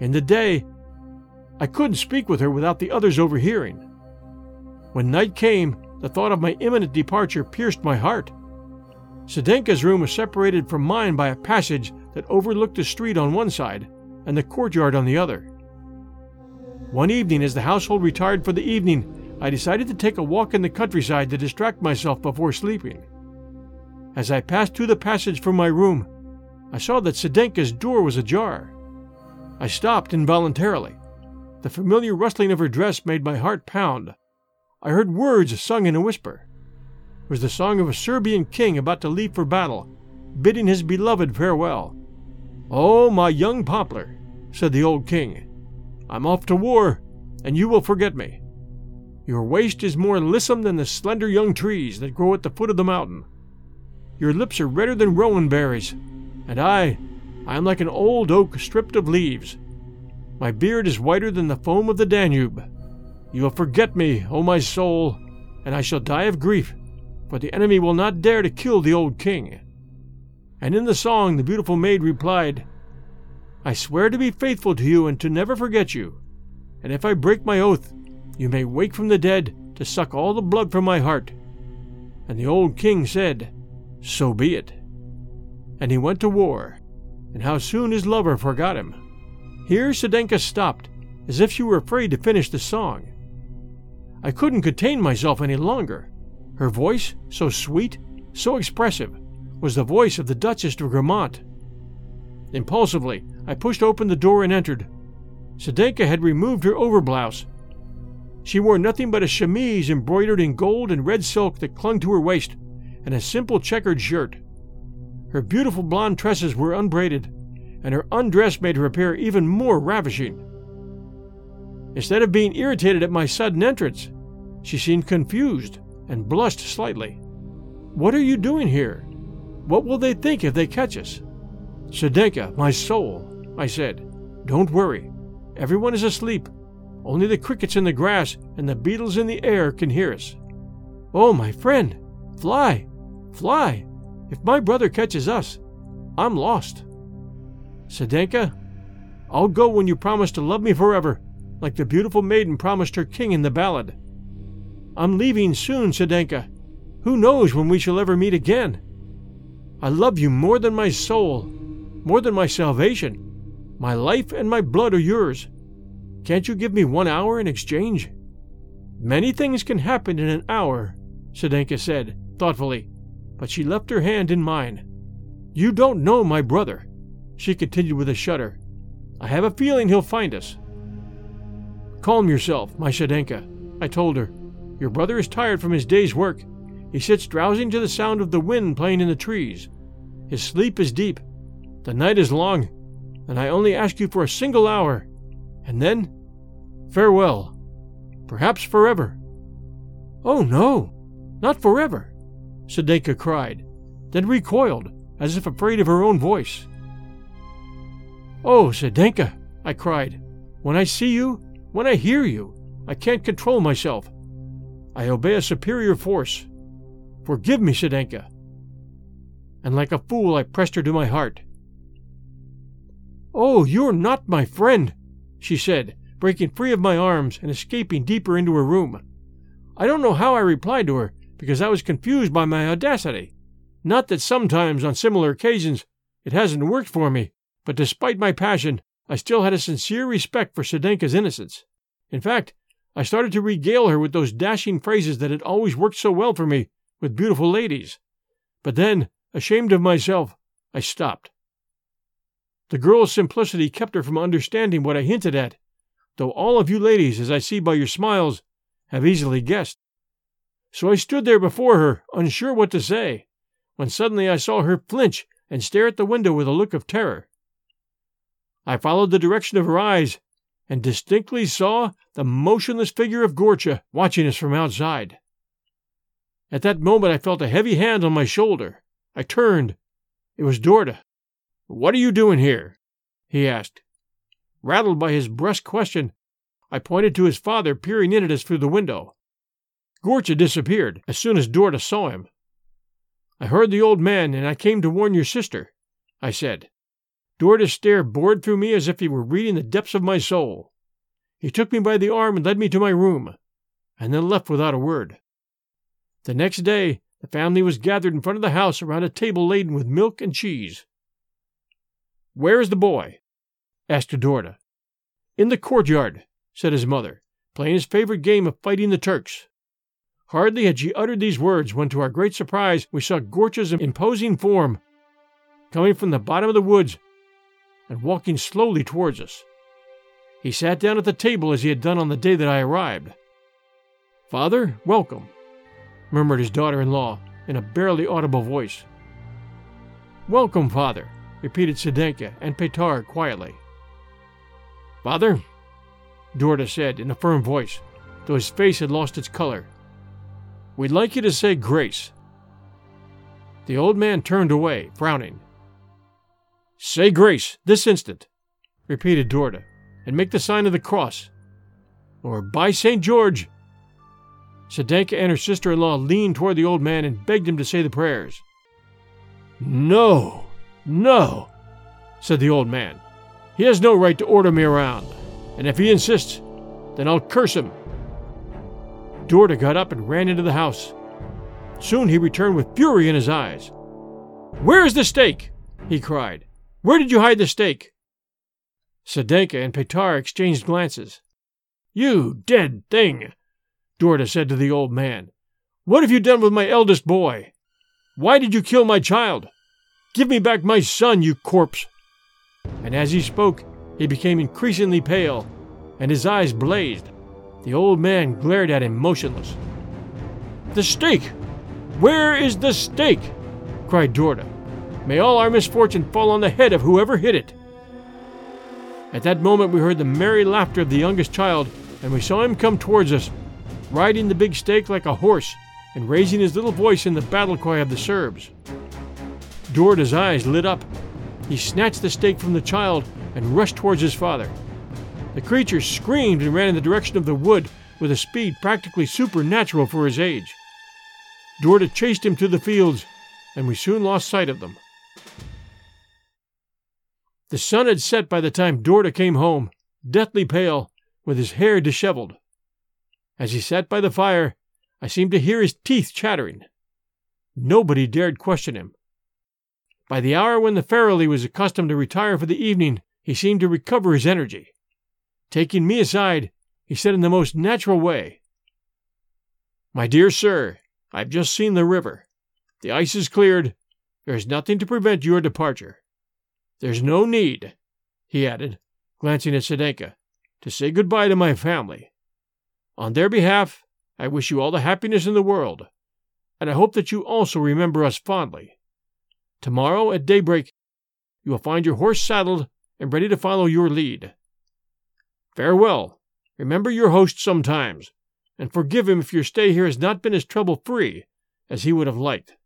In the day, I couldn't speak with her without the others overhearing. When night came, the thought of my imminent departure pierced my heart. Sedenka's room was separated from mine by a passage that overlooked the street on one side and the courtyard on the other. One evening, as the household retired for the evening, I decided to take a walk in the countryside to distract myself before sleeping. As I passed through the passage from my room, I saw that Sedenka's door was ajar. I stopped involuntarily. The familiar rustling of her dress made my heart pound. I heard words sung in a whisper. It was the song of a Serbian king about to leave for battle, bidding his beloved farewell. Oh, my young poplar, said the old king, I'm off to war, and you will forget me. Your waist is more lissom than the slender young trees that grow at the foot of the mountain. Your lips are redder than rowan berries, and I, I am like an old oak stripped of leaves. My beard is whiter than the foam of the Danube. You will forget me, O my soul, and I shall die of grief, for the enemy will not dare to kill the old king. And in the song the beautiful maid replied, I swear to be faithful to you and to never forget you. And if I break my oath, you may wake from the dead to suck all the blood from my heart. And the old king said, so be it. And he went to war, and how soon his lover forgot him. Here Sedenka stopped, as if she were afraid to finish the song. I couldn't contain myself any longer. Her voice, so sweet, so expressive, was the voice of the Duchess de Gramont. Impulsively, I pushed open the door and entered. Sedenka had removed her overblouse. She wore nothing but a chemise embroidered in gold and red silk that clung to her waist, and a simple checkered shirt. Her beautiful blonde tresses were unbraided, and her undress made her appear even more ravishing. Instead of being irritated at my sudden entrance, she seemed confused and blushed slightly. What are you doing here? What will they think if they catch us? Sedenka, my soul, I said, don't worry. Everyone is asleep. Only the crickets in the grass and the beetles in the air can hear us. Oh, my friend, fly! Fly! If my brother catches us, I'm lost. Sedenka, I'll go when you promise to love me forever, like the beautiful maiden promised her king in the ballad. I'm leaving soon, Sedenka. Who knows when we shall ever meet again? I love you more than my soul, more than my salvation. My life and my blood are yours. Can't you give me one hour in exchange? Many things can happen in an hour, Sedenka said, thoughtfully but she left her hand in mine. You don't know my brother, she continued with a shudder. I have a feeling he'll find us. Calm yourself, my Sedenka, I told her. Your brother is tired from his day's work. He sits drowsing to the sound of the wind playing in the trees. His sleep is deep. The night is long, and I only ask you for a single hour. And then, farewell. Perhaps forever. Oh, no, not forever. Sedenka cried, then recoiled, as if afraid of her own voice. Oh, Sedenka, I cried. When I see you, when I hear you, I can't control myself. I obey a superior force. Forgive me, Sedenka. And like a fool, I pressed her to my heart. Oh, you're not my friend, she said, breaking free of my arms and escaping deeper into her room. I don't know how I replied to her, because I was confused by my audacity. Not that sometimes, on similar occasions, it hasn't worked for me, but despite my passion, I still had a sincere respect for Sedenka's innocence. In fact, I started to regale her with those dashing phrases that had always worked so well for me with beautiful ladies. But then, ashamed of myself, I stopped. The girl's simplicity kept her from understanding what I hinted at, though all of you ladies, as I see by your smiles, have easily guessed. So I stood there before her, unsure what to say, when suddenly I saw her flinch and stare at the window with a look of terror. I followed the direction of her eyes and distinctly saw the motionless figure of Gorcha watching us from outside. At that moment I felt a heavy hand on my shoulder. I turned. It was Dorda. What are you doing here? he asked. Rattled by his brusque question, I pointed to his father peering in at us through the window. Gorcha disappeared as soon as Dorda saw him. I heard the old man, and I came to warn your sister, I said. Dorda stare bored through me as if he were reading the depths of my soul. He took me by the arm and led me to my room, and then left without a word. The next day, the family was gathered in front of the house around a table laden with milk and cheese. Where is the boy? asked Dorda. In the courtyard, said his mother, playing his favorite game of fighting the Turks. Hardly had she uttered these words when, to our great surprise, we saw Gorcha's imposing form coming from the bottom of the woods and walking slowly towards us. He sat down at the table as he had done on the day that I arrived. Father, welcome, murmured his daughter in law in a barely audible voice. Welcome, father, repeated Sedenka and Petar quietly. Father, Dorda said in a firm voice, though his face had lost its color, we'd like you to say grace. The old man turned away, frowning. Say grace, this instant, repeated Dorda, and make the sign of the cross. Or by St. George. Sedenka and her sister in law leaned toward the old man and begged him to say the prayers. No, no, said the old man. He has no right to order me around, and if he insists, then I'll curse him. Dorda got up and ran into the house. Soon he returned with fury in his eyes. Where is the stake? he cried. Where did you hide the stake? Sedenka and Petar exchanged glances. You dead thing, Dorda said to the old man. What have you done with my eldest boy? Why did you kill my child? Give me back my son, you corpse! And as he spoke, he became increasingly pale, and his eyes blazed. The old man glared at him motionless. The stake! Where is the stake? cried Dorda. May all our misfortune fall on the head of whoever hit it. At that moment, we heard the merry laughter of the youngest child, and we saw him come towards us, riding the big stake like a horse and raising his little voice in the battle cry of the Serbs. Dorda's eyes lit up. He snatched the stake from the child and rushed towards his father. The creature screamed and ran in the direction of the wood with a speed practically supernatural for his age. Dorda chased him to the fields, and we soon lost sight of them. The sun had set by the time Dorda came home, deathly pale, with his hair disheveled. As he sat by the fire, I seemed to hear his teeth chattering. Nobody dared question him. By the hour when the Farrelly was accustomed to retire for the evening, he seemed to recover his energy. Taking me aside, he said in the most natural way, My dear sir, I've just seen the river. The ice is cleared. There is nothing to prevent your departure. There's no need, he added, glancing at Sedenka, to say good-bye to my family. On their behalf, I wish you all the happiness in the world, and I hope that you also remember us fondly. Tomorrow at daybreak, you will find your horse saddled and ready to follow your lead. Farewell. Remember your host sometimes, and forgive him if your stay here has not been as trouble free as he would have liked.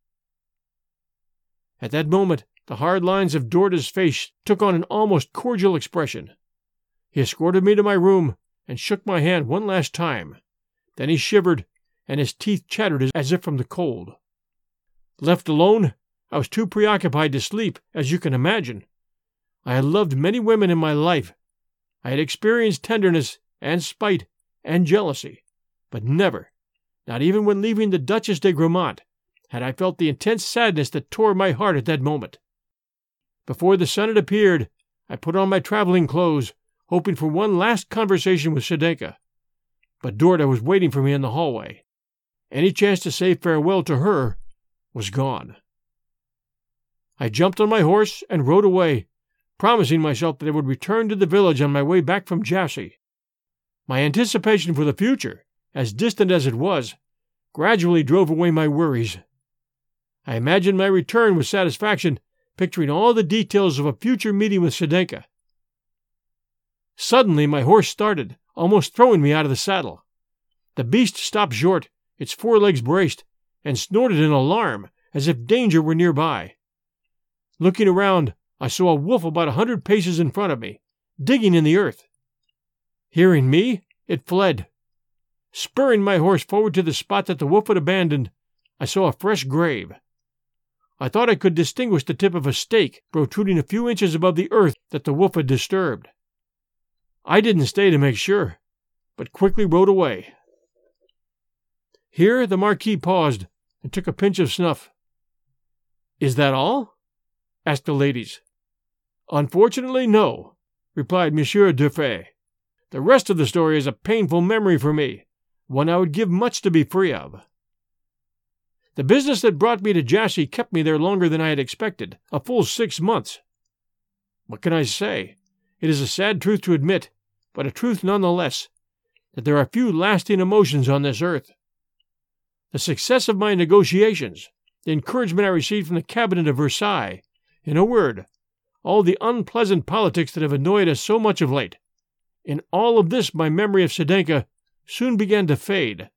At that moment, the hard lines of Dorda's face took on an almost cordial expression. He escorted me to my room and shook my hand one last time. Then he shivered, and his teeth chattered as if from the cold. Left alone, I was too preoccupied to sleep, as you can imagine. I had loved many women in my life. I had experienced tenderness and spite and jealousy, but never, not even when leaving the Duchess de Grammont, had I felt the intense sadness that tore my heart at that moment. Before the sun had appeared, I put on my traveling clothes, hoping for one last conversation with Sedenka. But Dorda was waiting for me in the hallway. Any chance to say farewell to her was gone. I jumped on my horse and rode away, promising myself that I would return to the village on my way back from Jassy. My anticipation for the future, as distant as it was, gradually drove away my worries. I imagined my return with satisfaction, picturing all the details of a future meeting with Sedenka. Suddenly my horse started, almost throwing me out of the saddle. The beast stopped short, its forelegs braced, and snorted in alarm, as if danger were nearby. Looking around, I saw a wolf about a hundred paces in front of me, digging in the earth. Hearing me, it fled. Spurring my horse forward to the spot that the wolf had abandoned, I saw a fresh grave. I thought I could distinguish the tip of a stake protruding a few inches above the earth that the wolf had disturbed. I didn't stay to make sure, but quickly rode away. Here the Marquis paused and took a pinch of snuff. Is that all? Asked the ladies. Unfortunately, no, replied Monsieur d'Urfé. The rest of the story is a painful memory for me, one I would give much to be free of. The business that brought me to Jassy kept me there longer than I had expected, a full six months. What can I say? It is a sad truth to admit, but a truth none the less, that there are few lasting emotions on this earth. The success of my negotiations, the encouragement I received from the cabinet of Versailles, in a word, all the unpleasant politics that have annoyed us so much of late, in all of this my memory of Sedenka soon began to fade.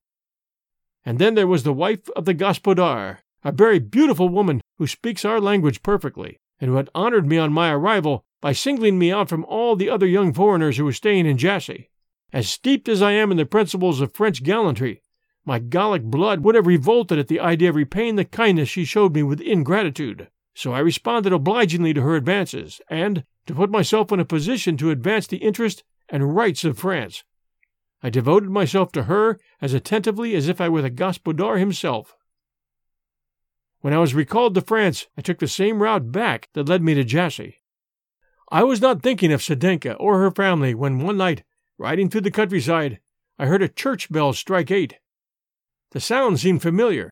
And then there was the wife of the Gospodar, a very beautiful woman who speaks our language perfectly, and who had honored me on my arrival by singling me out from all the other young foreigners who were staying in Jassy. As steeped as I am in the principles of French gallantry, my Gallic blood would have revolted at the idea of repaying the kindness she showed me with ingratitude. So I responded obligingly to her advances, and, to put myself in a position to advance the interest and rights of France, I devoted myself to her as attentively as if I were the Gospodar himself. When I was recalled to France, I took the same route back that led me to Jassy. I was not thinking of Sedenka or her family when one night, riding through the countryside, I heard a church bell strike eight. The sound seemed familiar,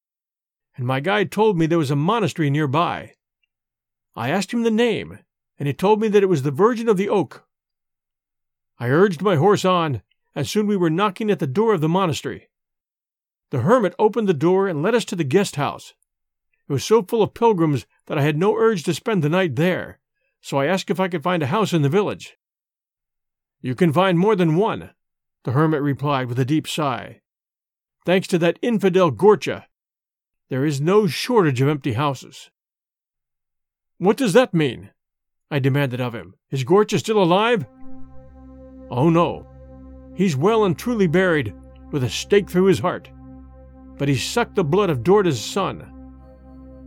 and my guide told me there was a monastery nearby. I asked him the name, and he told me that it was the Virgin of the Oak. I urged my horse on, and soon we were knocking at the door of the monastery. The hermit opened the door and led us to the guest house. It was so full of pilgrims that I had no urge to spend the night there, so I asked if I could find a house in the village. You can find more than one, the hermit replied with a deep sigh. Thanks to that infidel Gorcha, there is no shortage of empty houses. What does that mean? I demanded of him. Is Gorcha still alive? Oh no. He's well and truly buried, with a stake through his heart. But he sucked the blood of Dorda's son.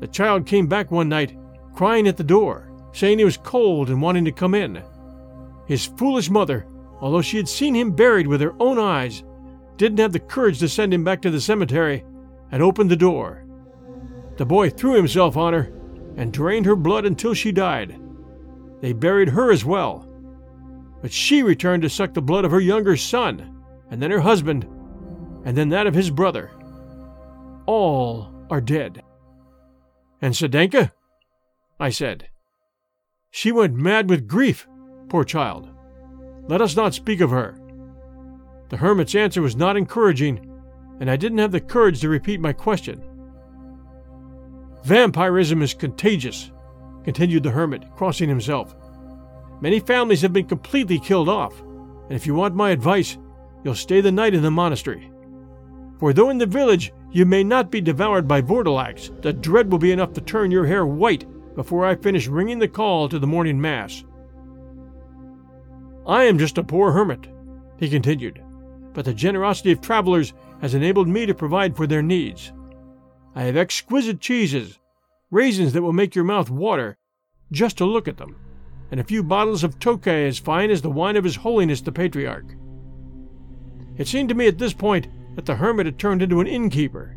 The child came back one night, crying at the door saying he was cold and wanting to come in. His foolish mother, although she had seen him buried with her own eyes, didn't have the courage to send him back to the cemetery and opened the door. The boy threw himself on her and drained her blood until she died. They buried her as well. But she returned to suck the blood of her younger son, and then her husband, and then that of his brother. All are dead. And Sedenka? I said. She went mad with grief, poor child. Let us not speak of her. The hermit's answer was not encouraging, and I didn't have the courage to repeat my question. Vampirism is contagious, continued the hermit, crossing himself. Many families have been completely killed off, and if you want my advice, you'll stay the night in the monastery. For though in the village you may not be devoured by Vourdalaks, the dread will be enough to turn your hair white before I finish ringing the call to the morning Mass. I am just a poor hermit, he continued, but the generosity of travelers has enabled me to provide for their needs. I have exquisite cheeses, raisins that will make your mouth water just to look at them, and a few bottles of Tokay as fine as the wine of His Holiness the Patriarch. It seemed to me at this point that the hermit had turned into an innkeeper.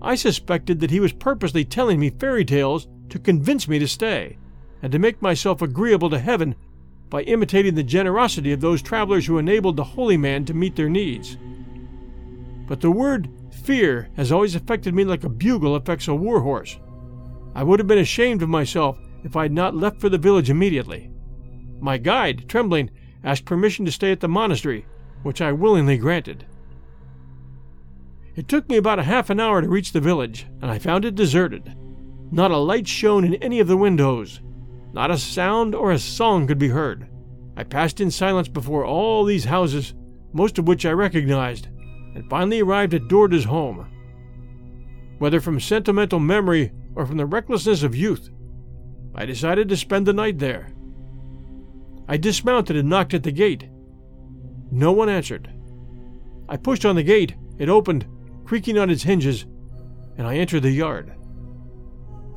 I suspected that he was purposely telling me fairy tales to convince me to stay, and to make myself agreeable to heaven by imitating the generosity of those travelers who enabled the holy man to meet their needs. But the word Fear has always affected me like a bugle affects a war horse. I would have been ashamed of myself if I had not left for the village immediately. My guide, trembling, asked permission to stay at the monastery, which I willingly granted. It took me about a half an hour to reach the village, and I found it deserted. Not a light shone in any of the windows. Not a sound or a song could be heard. I passed in silence before all these houses, most of which I recognized, and finally arrived at Dorda's home. Whether from sentimental memory or from the recklessness of youth, I decided to spend the night there. I dismounted and knocked at the gate. No one answered. I pushed on the gate, it opened, creaking on its hinges, and I entered the yard.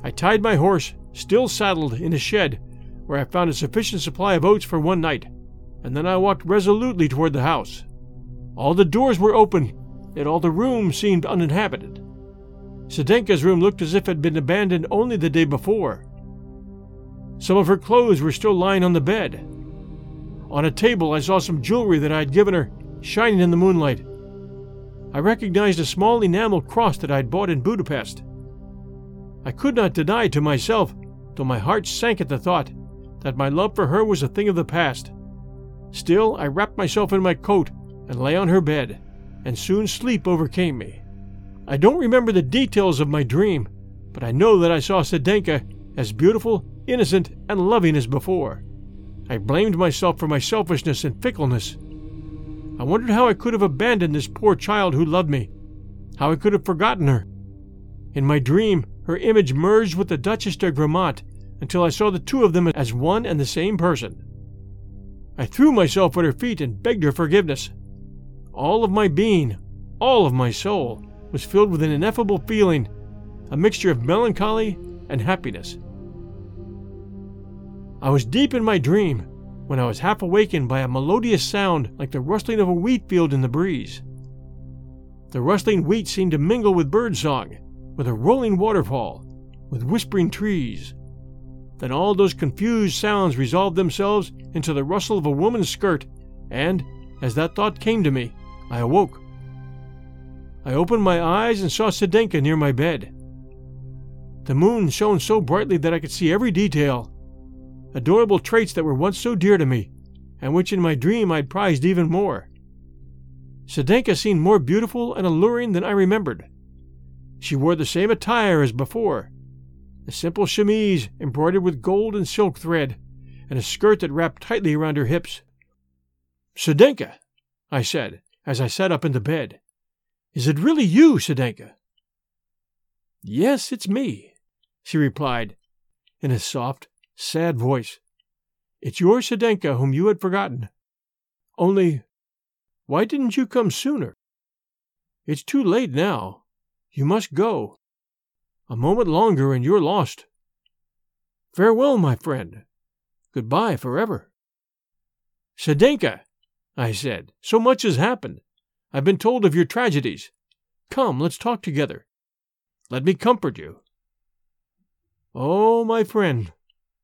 I tied my horse, still saddled, in a shed where I found a sufficient supply of oats for one night, and then I walked resolutely toward the house. All the doors were open, yet all the rooms seemed uninhabited. Sedenka's room looked as if it had been abandoned only the day before. Some of her clothes were still lying on the bed. On a table, I saw some jewelry that I had given her, shining in the moonlight. I recognized a small enamel cross that I had bought in Budapest. I could not deny to myself, though my heart sank at the thought, that my love for her was a thing of the past. Still, I wrapped myself in my coat and lay on her bed, and soon sleep overcame me. I don't remember the details of my dream, but I know that I saw Sedenka as beautiful, innocent, and loving as before. I blamed myself for my selfishness and fickleness. I wondered how I could have abandoned this poor child who loved me, how I could have forgotten her. In my dream, her image merged with the Duchess de Gramont until I saw the two of them as one and the same person. I threw myself at her feet and begged her forgiveness. All of my being, all of my soul, was filled with an ineffable feeling, a mixture of melancholy and happiness. I was deep in my dream when I was half awakened by a melodious sound like the rustling of a wheat field in the breeze. The rustling wheat seemed to mingle with bird song, with a rolling waterfall, with whispering trees. Then all those confused sounds resolved themselves into the rustle of a woman's skirt, and, as that thought came to me, I awoke. I opened my eyes and saw Sedenka near my bed. The moon shone so brightly that I could see every detail. Adorable traits that were once so dear to me, and which in my dream I'd prized even more. Sedenka seemed more beautiful and alluring than I remembered. She wore the same attire as before a simple chemise embroidered with gold and silk thread, and a skirt that wrapped tightly around her hips. Sedenka, I said, as I sat up in the bed. Is it really you, Sedenka? Yes, it's me, she replied, in a soft, sad voice. It's your Sedenka whom you had forgotten. Only, why didn't you come sooner? It's too late now. You must go. A moment longer and you're lost. Farewell, my friend. Goodbye forever. Sedenka, I said, so much has happened. I've been told of your tragedies. Come, let's talk together. Let me comfort you. Oh, my friend,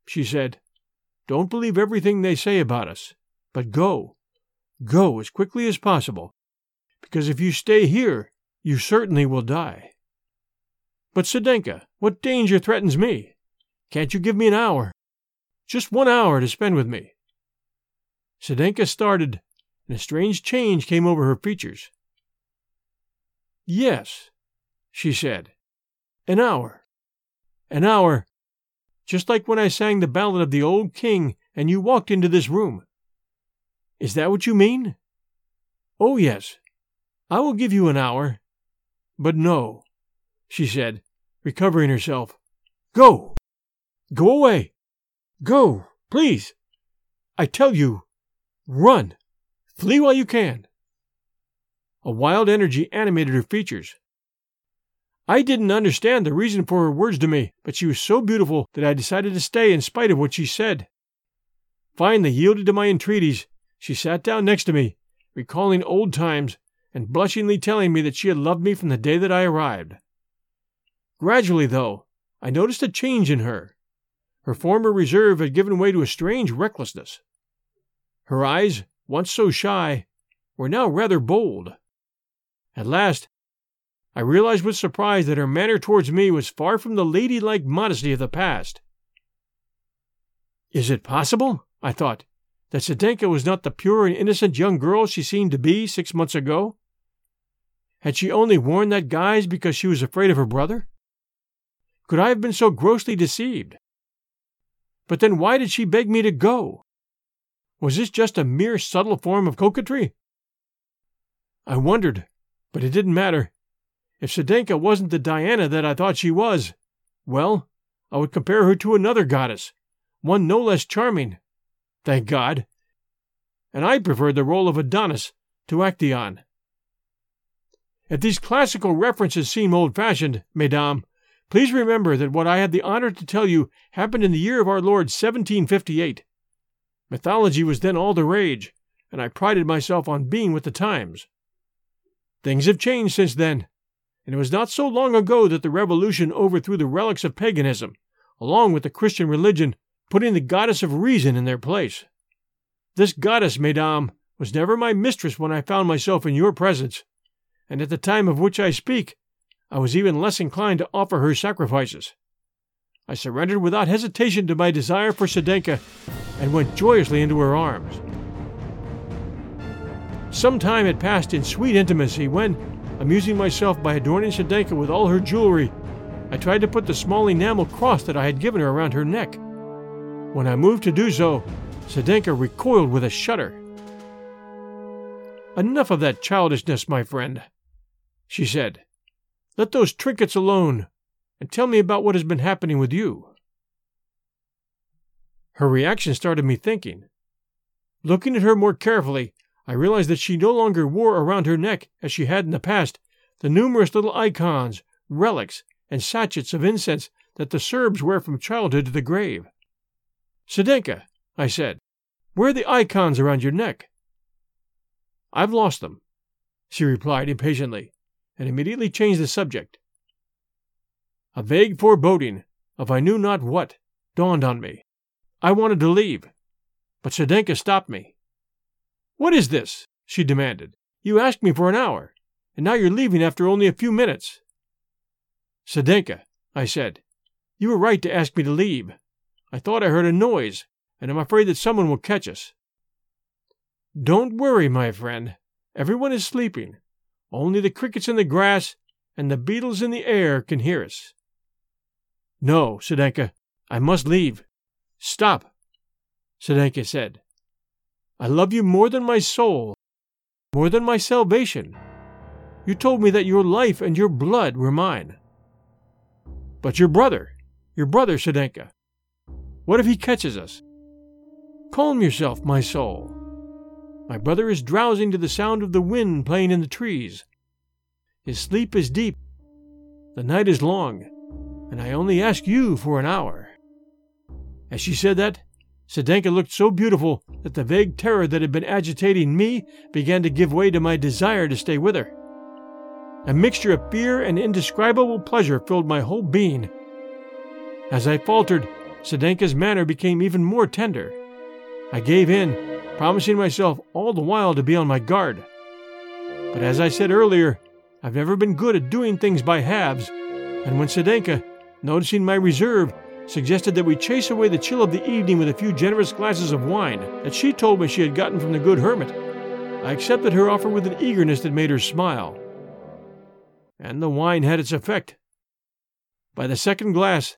she said, don't believe everything they say about us, but go. Go as quickly as possible, because if you stay here, you certainly will die. But, Sedenka, what danger threatens me? Can't you give me an hour? Just one hour to spend with me. Sedenka started and a strange change came over her features. Yes, she said. An hour. An hour. Just like when I sang the ballad of the old king and you walked into this room. Is that what you mean? Oh, yes. I will give you an hour. But no, she said, recovering herself. Go! Go away! Go, please! I tell you, run! Flee while you can. A wild energy animated her features. I didn't understand the reason for her words to me, but she was so beautiful that I decided to stay in spite of what she said. Finally, yielded to my entreaties, she sat down next to me, recalling old times and blushingly telling me that she had loved me from the day that I arrived. Gradually, though, I noticed a change in her. Her former reserve had given way to a strange recklessness. Her eyes once so shy, were now rather bold. At last, I realized with surprise that her manner towards me was far from the ladylike modesty of the past. Is it possible, I thought, that Sedenka was not the pure and innocent young girl she seemed to be six months ago? Had she only worn that guise because she was afraid of her brother? Could I have been so grossly deceived? But then why did she beg me to go? Was this just a mere subtle form of coquetry? I wondered, but it didn't matter. If Sedenka wasn't the Diana that I thought she was, well, I would compare her to another goddess, one no less charming. Thank God. And I preferred the role of Adonis to Actaeon. If these classical references seem old fashioned, mesdames, please remember that what I had the honor to tell you happened in the year of our Lord 1758. Mythology was then all the rage, and I prided myself on being with the times. Things have changed since then, and it was not so long ago that the Revolution overthrew the relics of paganism, along with the Christian religion, putting the goddess of reason in their place. This goddess, mesdames, was never my mistress when I found myself in your presence, and at the time of which I speak, I was even less inclined to offer her sacrifices. I surrendered without hesitation to my desire for Sedenka and went joyously into her arms. Some time had passed in sweet intimacy when, amusing myself by adorning Sedenka with all her jewelry, I tried to put the small enamel cross that I had given her around her neck. When I moved to do so, Sedenka recoiled with a shudder. Enough of that childishness, my friend, she said. Let those trinkets alone, and tell me about what has been happening with you. Her reaction started me thinking. Looking at her more carefully, I realized that she no longer wore around her neck, as she had in the past, the numerous little icons, relics, and sachets of incense that the Serbs wear from childhood to the grave. Sedenka, I said, where are the icons around your neck? I've lost them, she replied impatiently, and immediately changed the subject. A vague foreboding of I knew not what dawned on me. I wanted to leave, but Sedenka stopped me. What is this? she demanded. You asked me for an hour, and now you're leaving after only a few minutes. Sedenka, I said, you were right to ask me to leave. I thought I heard a noise, and I'm afraid that someone will catch us. Don't worry, my friend. Everyone is sleeping. Only the crickets in the grass and the beetles in the air can hear us. No, Sedenka, I must leave. Stop, Sedenka said. I love you more than my soul, more than my salvation. You told me that your life and your blood were mine. But your brother, your brother, Sedenka, what if he catches us? Calm yourself, my soul. My brother is drowsing to the sound of the wind playing in the trees. His sleep is deep. The night is long, and I only ask you for an hour. As she said that, Sedenka looked so beautiful that the vague terror that had been agitating me began to give way to my desire to stay with her. A mixture of fear and indescribable pleasure filled my whole being. As I faltered, Sedenka's manner became even more tender. I gave in, promising myself all the while to be on my guard. But as I said earlier, I've never been good at doing things by halves, and when Sedenka, noticing my reserve, suggested that we chase away the chill of the evening with a few generous glasses of wine that she told me she had gotten from the good hermit. I accepted her offer with an eagerness that made her smile. And the wine had its effect. By the second glass,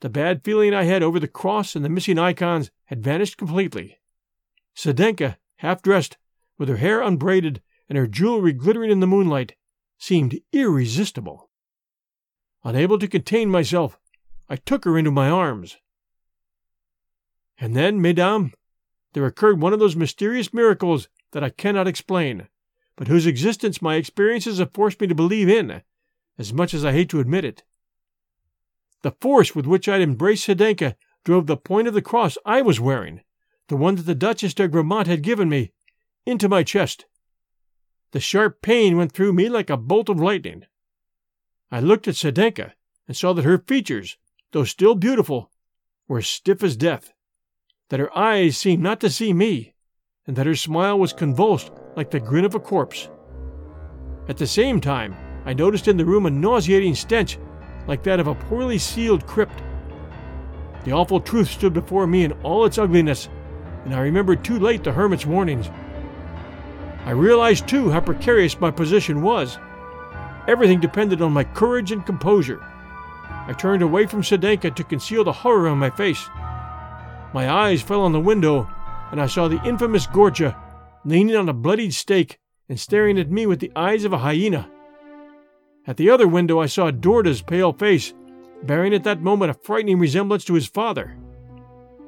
the bad feeling I had over the cross and the missing icons had vanished completely. Sedenka, half dressed, with her hair unbraided and her jewelry glittering in the moonlight, seemed irresistible. Unable to contain myself, I took her into my arms. And then, mesdames, there occurred one of those mysterious miracles that I cannot explain, but whose existence my experiences have forced me to believe in, as much as I hate to admit it. The force with which I'd embraced Sedenka drove the point of the cross I was wearing, the one that the Duchess de Grammont had given me, into my chest. The sharp pain went through me like a bolt of lightning. I looked at Sedenka and saw that her features, though still beautiful, were stiff as death, that her eyes seemed not to see me, and that her smile was convulsed like the grin of a corpse. At the same time, I noticed in the room a nauseating stench like that of a poorly sealed crypt. The awful truth stood before me in all its ugliness, and I remembered too late the hermit's warnings. I realized too how precarious my position was. Everything depended on my courage and composure. I turned away from Sedenka to conceal the horror on my face. My eyes fell on the window, and I saw the infamous Gorcha leaning on a bloodied stake and staring at me with the eyes of a hyena. At the other window, I saw Dorda's pale face, bearing at that moment a frightening resemblance to his father.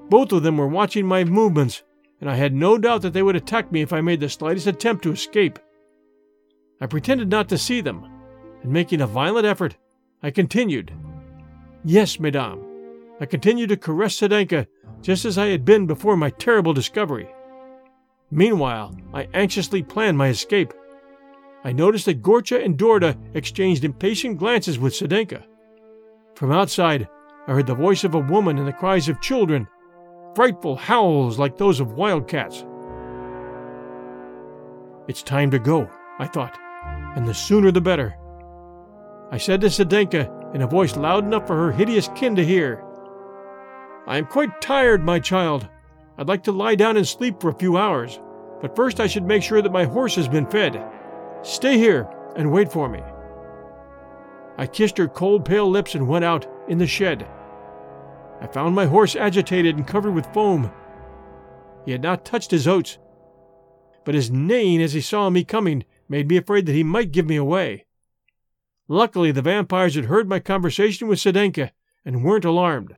Both of them were watching my movements, and I had no doubt that they would attack me if I made the slightest attempt to escape. I pretended not to see them, and making a violent effort, I continued. Yes, madame. I continued to caress Sedenka just as I had been before my terrible discovery. Meanwhile, I anxiously planned my escape. I noticed that Gorcha and Dorda exchanged impatient glances with Sedenka. From outside, I heard the voice of a woman and the cries of children, frightful howls like those of wildcats. It's time to go, I thought, and the sooner the better. I said to Sedenka in a voice loud enough for her hideous kin to hear, I am quite tired, my child. I'd like to lie down and sleep for a few hours, but first I should make sure that my horse has been fed. Stay here and wait for me. I kissed her cold, pale lips and went out in the shed. I found my horse agitated and covered with foam. He had not touched his oats, but his neighing as he saw me coming made me afraid that he might give me away. Luckily, the vampires had heard my conversation with Sedenka and weren't alarmed.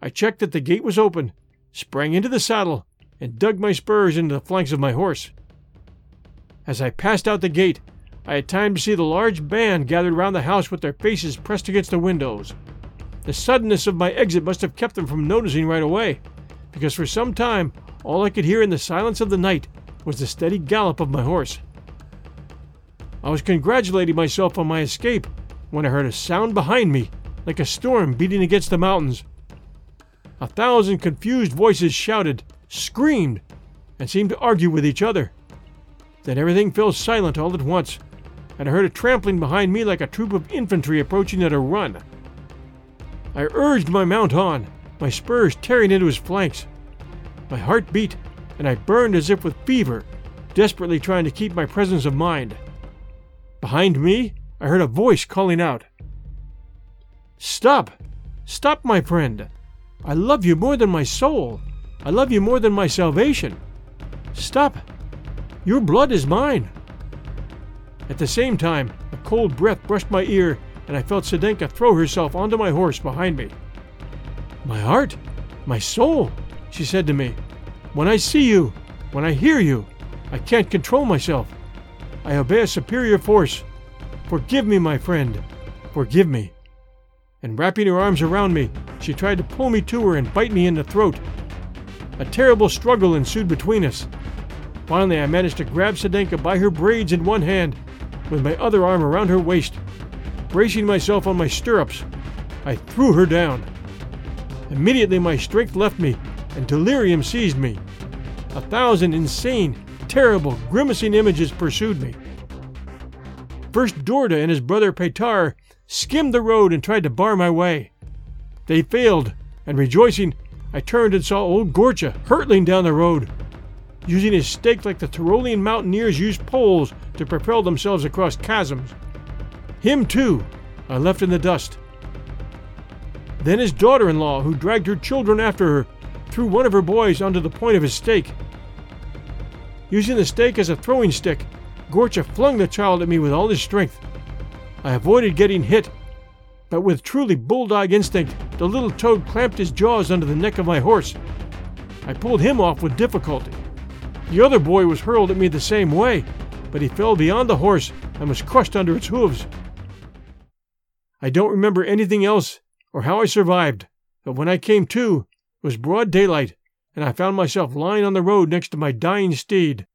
I checked that the gate was open, sprang into the saddle, and dug my spurs into the flanks of my horse. As I passed out the gate, I had time to see the large band gathered round the house with their faces pressed against the windows. The suddenness of my exit must have kept them from noticing right away, because for some time all I could hear in the silence of the night was the steady gallop of my horse. I was congratulating myself on my escape when I heard a sound behind me, like a storm beating against the mountains. A thousand confused voices shouted, screamed, and seemed to argue with each other. Then everything fell silent all at once, and I heard a trampling behind me like a troop of infantry approaching at a run. I urged my mount on, my spurs tearing into his flanks. My heart beat, and I burned as if with fever, desperately trying to keep my presence of mind. Behind me, I heard a voice calling out Stop! Stop, my friend! I love you more than my soul! I love you more than my salvation! Stop! Your blood is mine. At the same time, a cold breath brushed my ear, and I felt Sedenka throw herself onto my horse behind me. My heart, my soul, she said to me. When I see you, when I hear you, I can't control myself. I obey a superior force. Forgive me, my friend. Forgive me. And wrapping her arms around me, she tried to pull me to her and bite me in the throat. A terrible struggle ensued between us. Finally, I managed to grab Sedenka by her braids in one hand, with my other arm around her waist. Bracing myself on my stirrups, I threw her down. Immediately, my strength left me, and delirium seized me. A thousand insane, terrible, grimacing images pursued me. First, Dorda and his brother Petar skimmed the road and tried to bar my way. They failed, and rejoicing, I turned and saw old Gorcha hurtling down the road using his stake like the Tyrolean mountaineers use poles to propel themselves across chasms. Him, too, I left in the dust. Then his daughter in law, who dragged her children after her, threw one of her boys onto the point of his stake. Using the stake as a throwing stick, Gorcha flung the child at me with all his strength. I avoided getting hit, but with truly bulldog instinct, the little toad clamped his jaws under the neck of my horse. I pulled him off with difficulty. The other boy was hurled at me the same way, but he fell beyond the horse and was crushed under its hooves. I don't remember anything else or how I survived, but when I came to, it was broad daylight, and I found myself lying on the road next to my dying steed.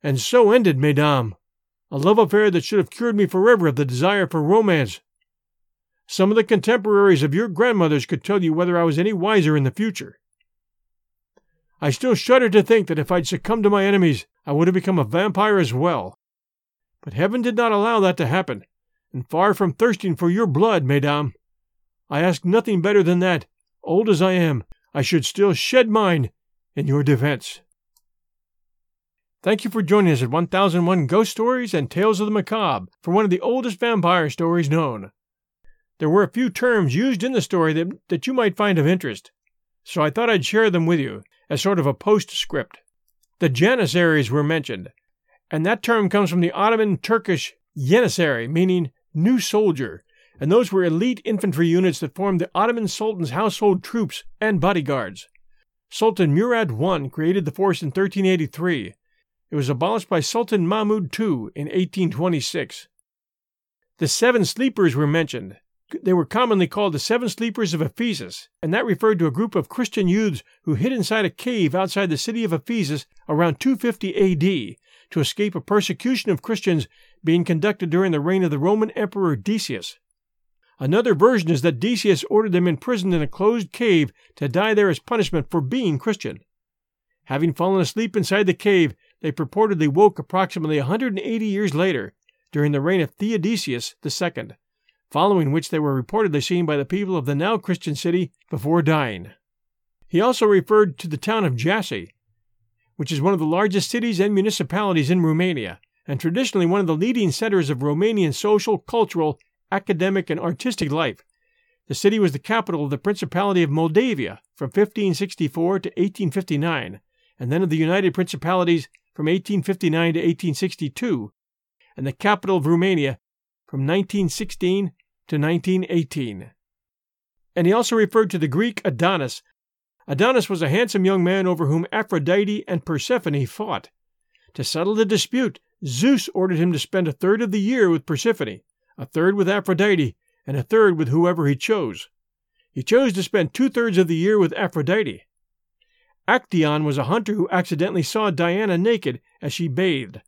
And so ended, mesdames, a love affair that should have cured me forever of the desire for romance. Some of the contemporaries of your grandmothers could tell you whether I was any wiser in the future. I still shudder to think that if I'd succumbed to my enemies, I would have become a vampire as well. But heaven did not allow that to happen, and far from thirsting for your blood, mesdames, I ask nothing better than that, old as I am, I should still shed mine in your defense. Thank you for joining us at 1001 Ghost Stories and Tales of the Macabre for one of the oldest vampire stories known. There were a few terms used in the story that, that you might find of interest, so I thought I'd share them with you as sort of a postscript. The Janissaries were mentioned, and that term comes from the Ottoman Turkish Janissary, meaning new soldier, and those were elite infantry units that formed the Ottoman Sultan's household troops and bodyguards. Sultan Murad I created the force in 1383. It was abolished by Sultan Mahmud II in 1826. The seven sleepers were mentioned. They were commonly called the Seven Sleepers of Ephesus, and that referred to a group of Christian youths who hid inside a cave outside the city of Ephesus around 250 AD to escape a persecution of Christians being conducted during the reign of the Roman Emperor Decius. Another version is that Decius ordered them imprisoned in a closed cave to die there as punishment for being Christian. Having fallen asleep inside the cave, they purportedly woke approximately 180 years later, during the reign of Theodosius II, following which they were reportedly seen by the people of the now Christian city before dying. He also referred to the town of Jassy, which is one of the largest cities and municipalities in Romania, and traditionally one of the leading centers of Romanian social, cultural, academic, and artistic life. The city was the capital of the Principality of Moldavia from 1564 to 1859, and then of the United Principalities from 1859 to 1862, and the capital of Romania from 1916 to 1918. And he also referred to the Greek Adonis. Adonis was a handsome young man over whom Aphrodite and Persephone fought. To settle the dispute, Zeus ordered him to spend a third of the year with Persephone, a third with Aphrodite, and a third with whoever he chose. He chose to spend two thirds of the year with Aphrodite. Actaeon was a hunter who accidentally saw Diana naked as she bathed.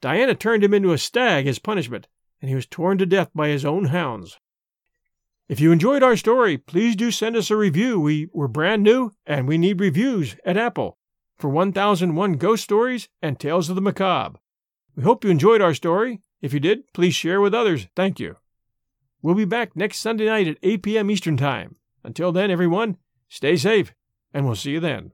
Diana turned him into a stag as punishment, and he was torn to death by his own hounds. If you enjoyed our story, please do send us a review. We were brand new, and we need reviews at Apple for 1001 Ghost Stories and Tales of the Macabre. We hope you enjoyed our story. If you did, please share with others. Thank you. We'll be back next Sunday night at 8 p.m. Eastern Time. Until then, everyone, stay safe, and we'll see you then.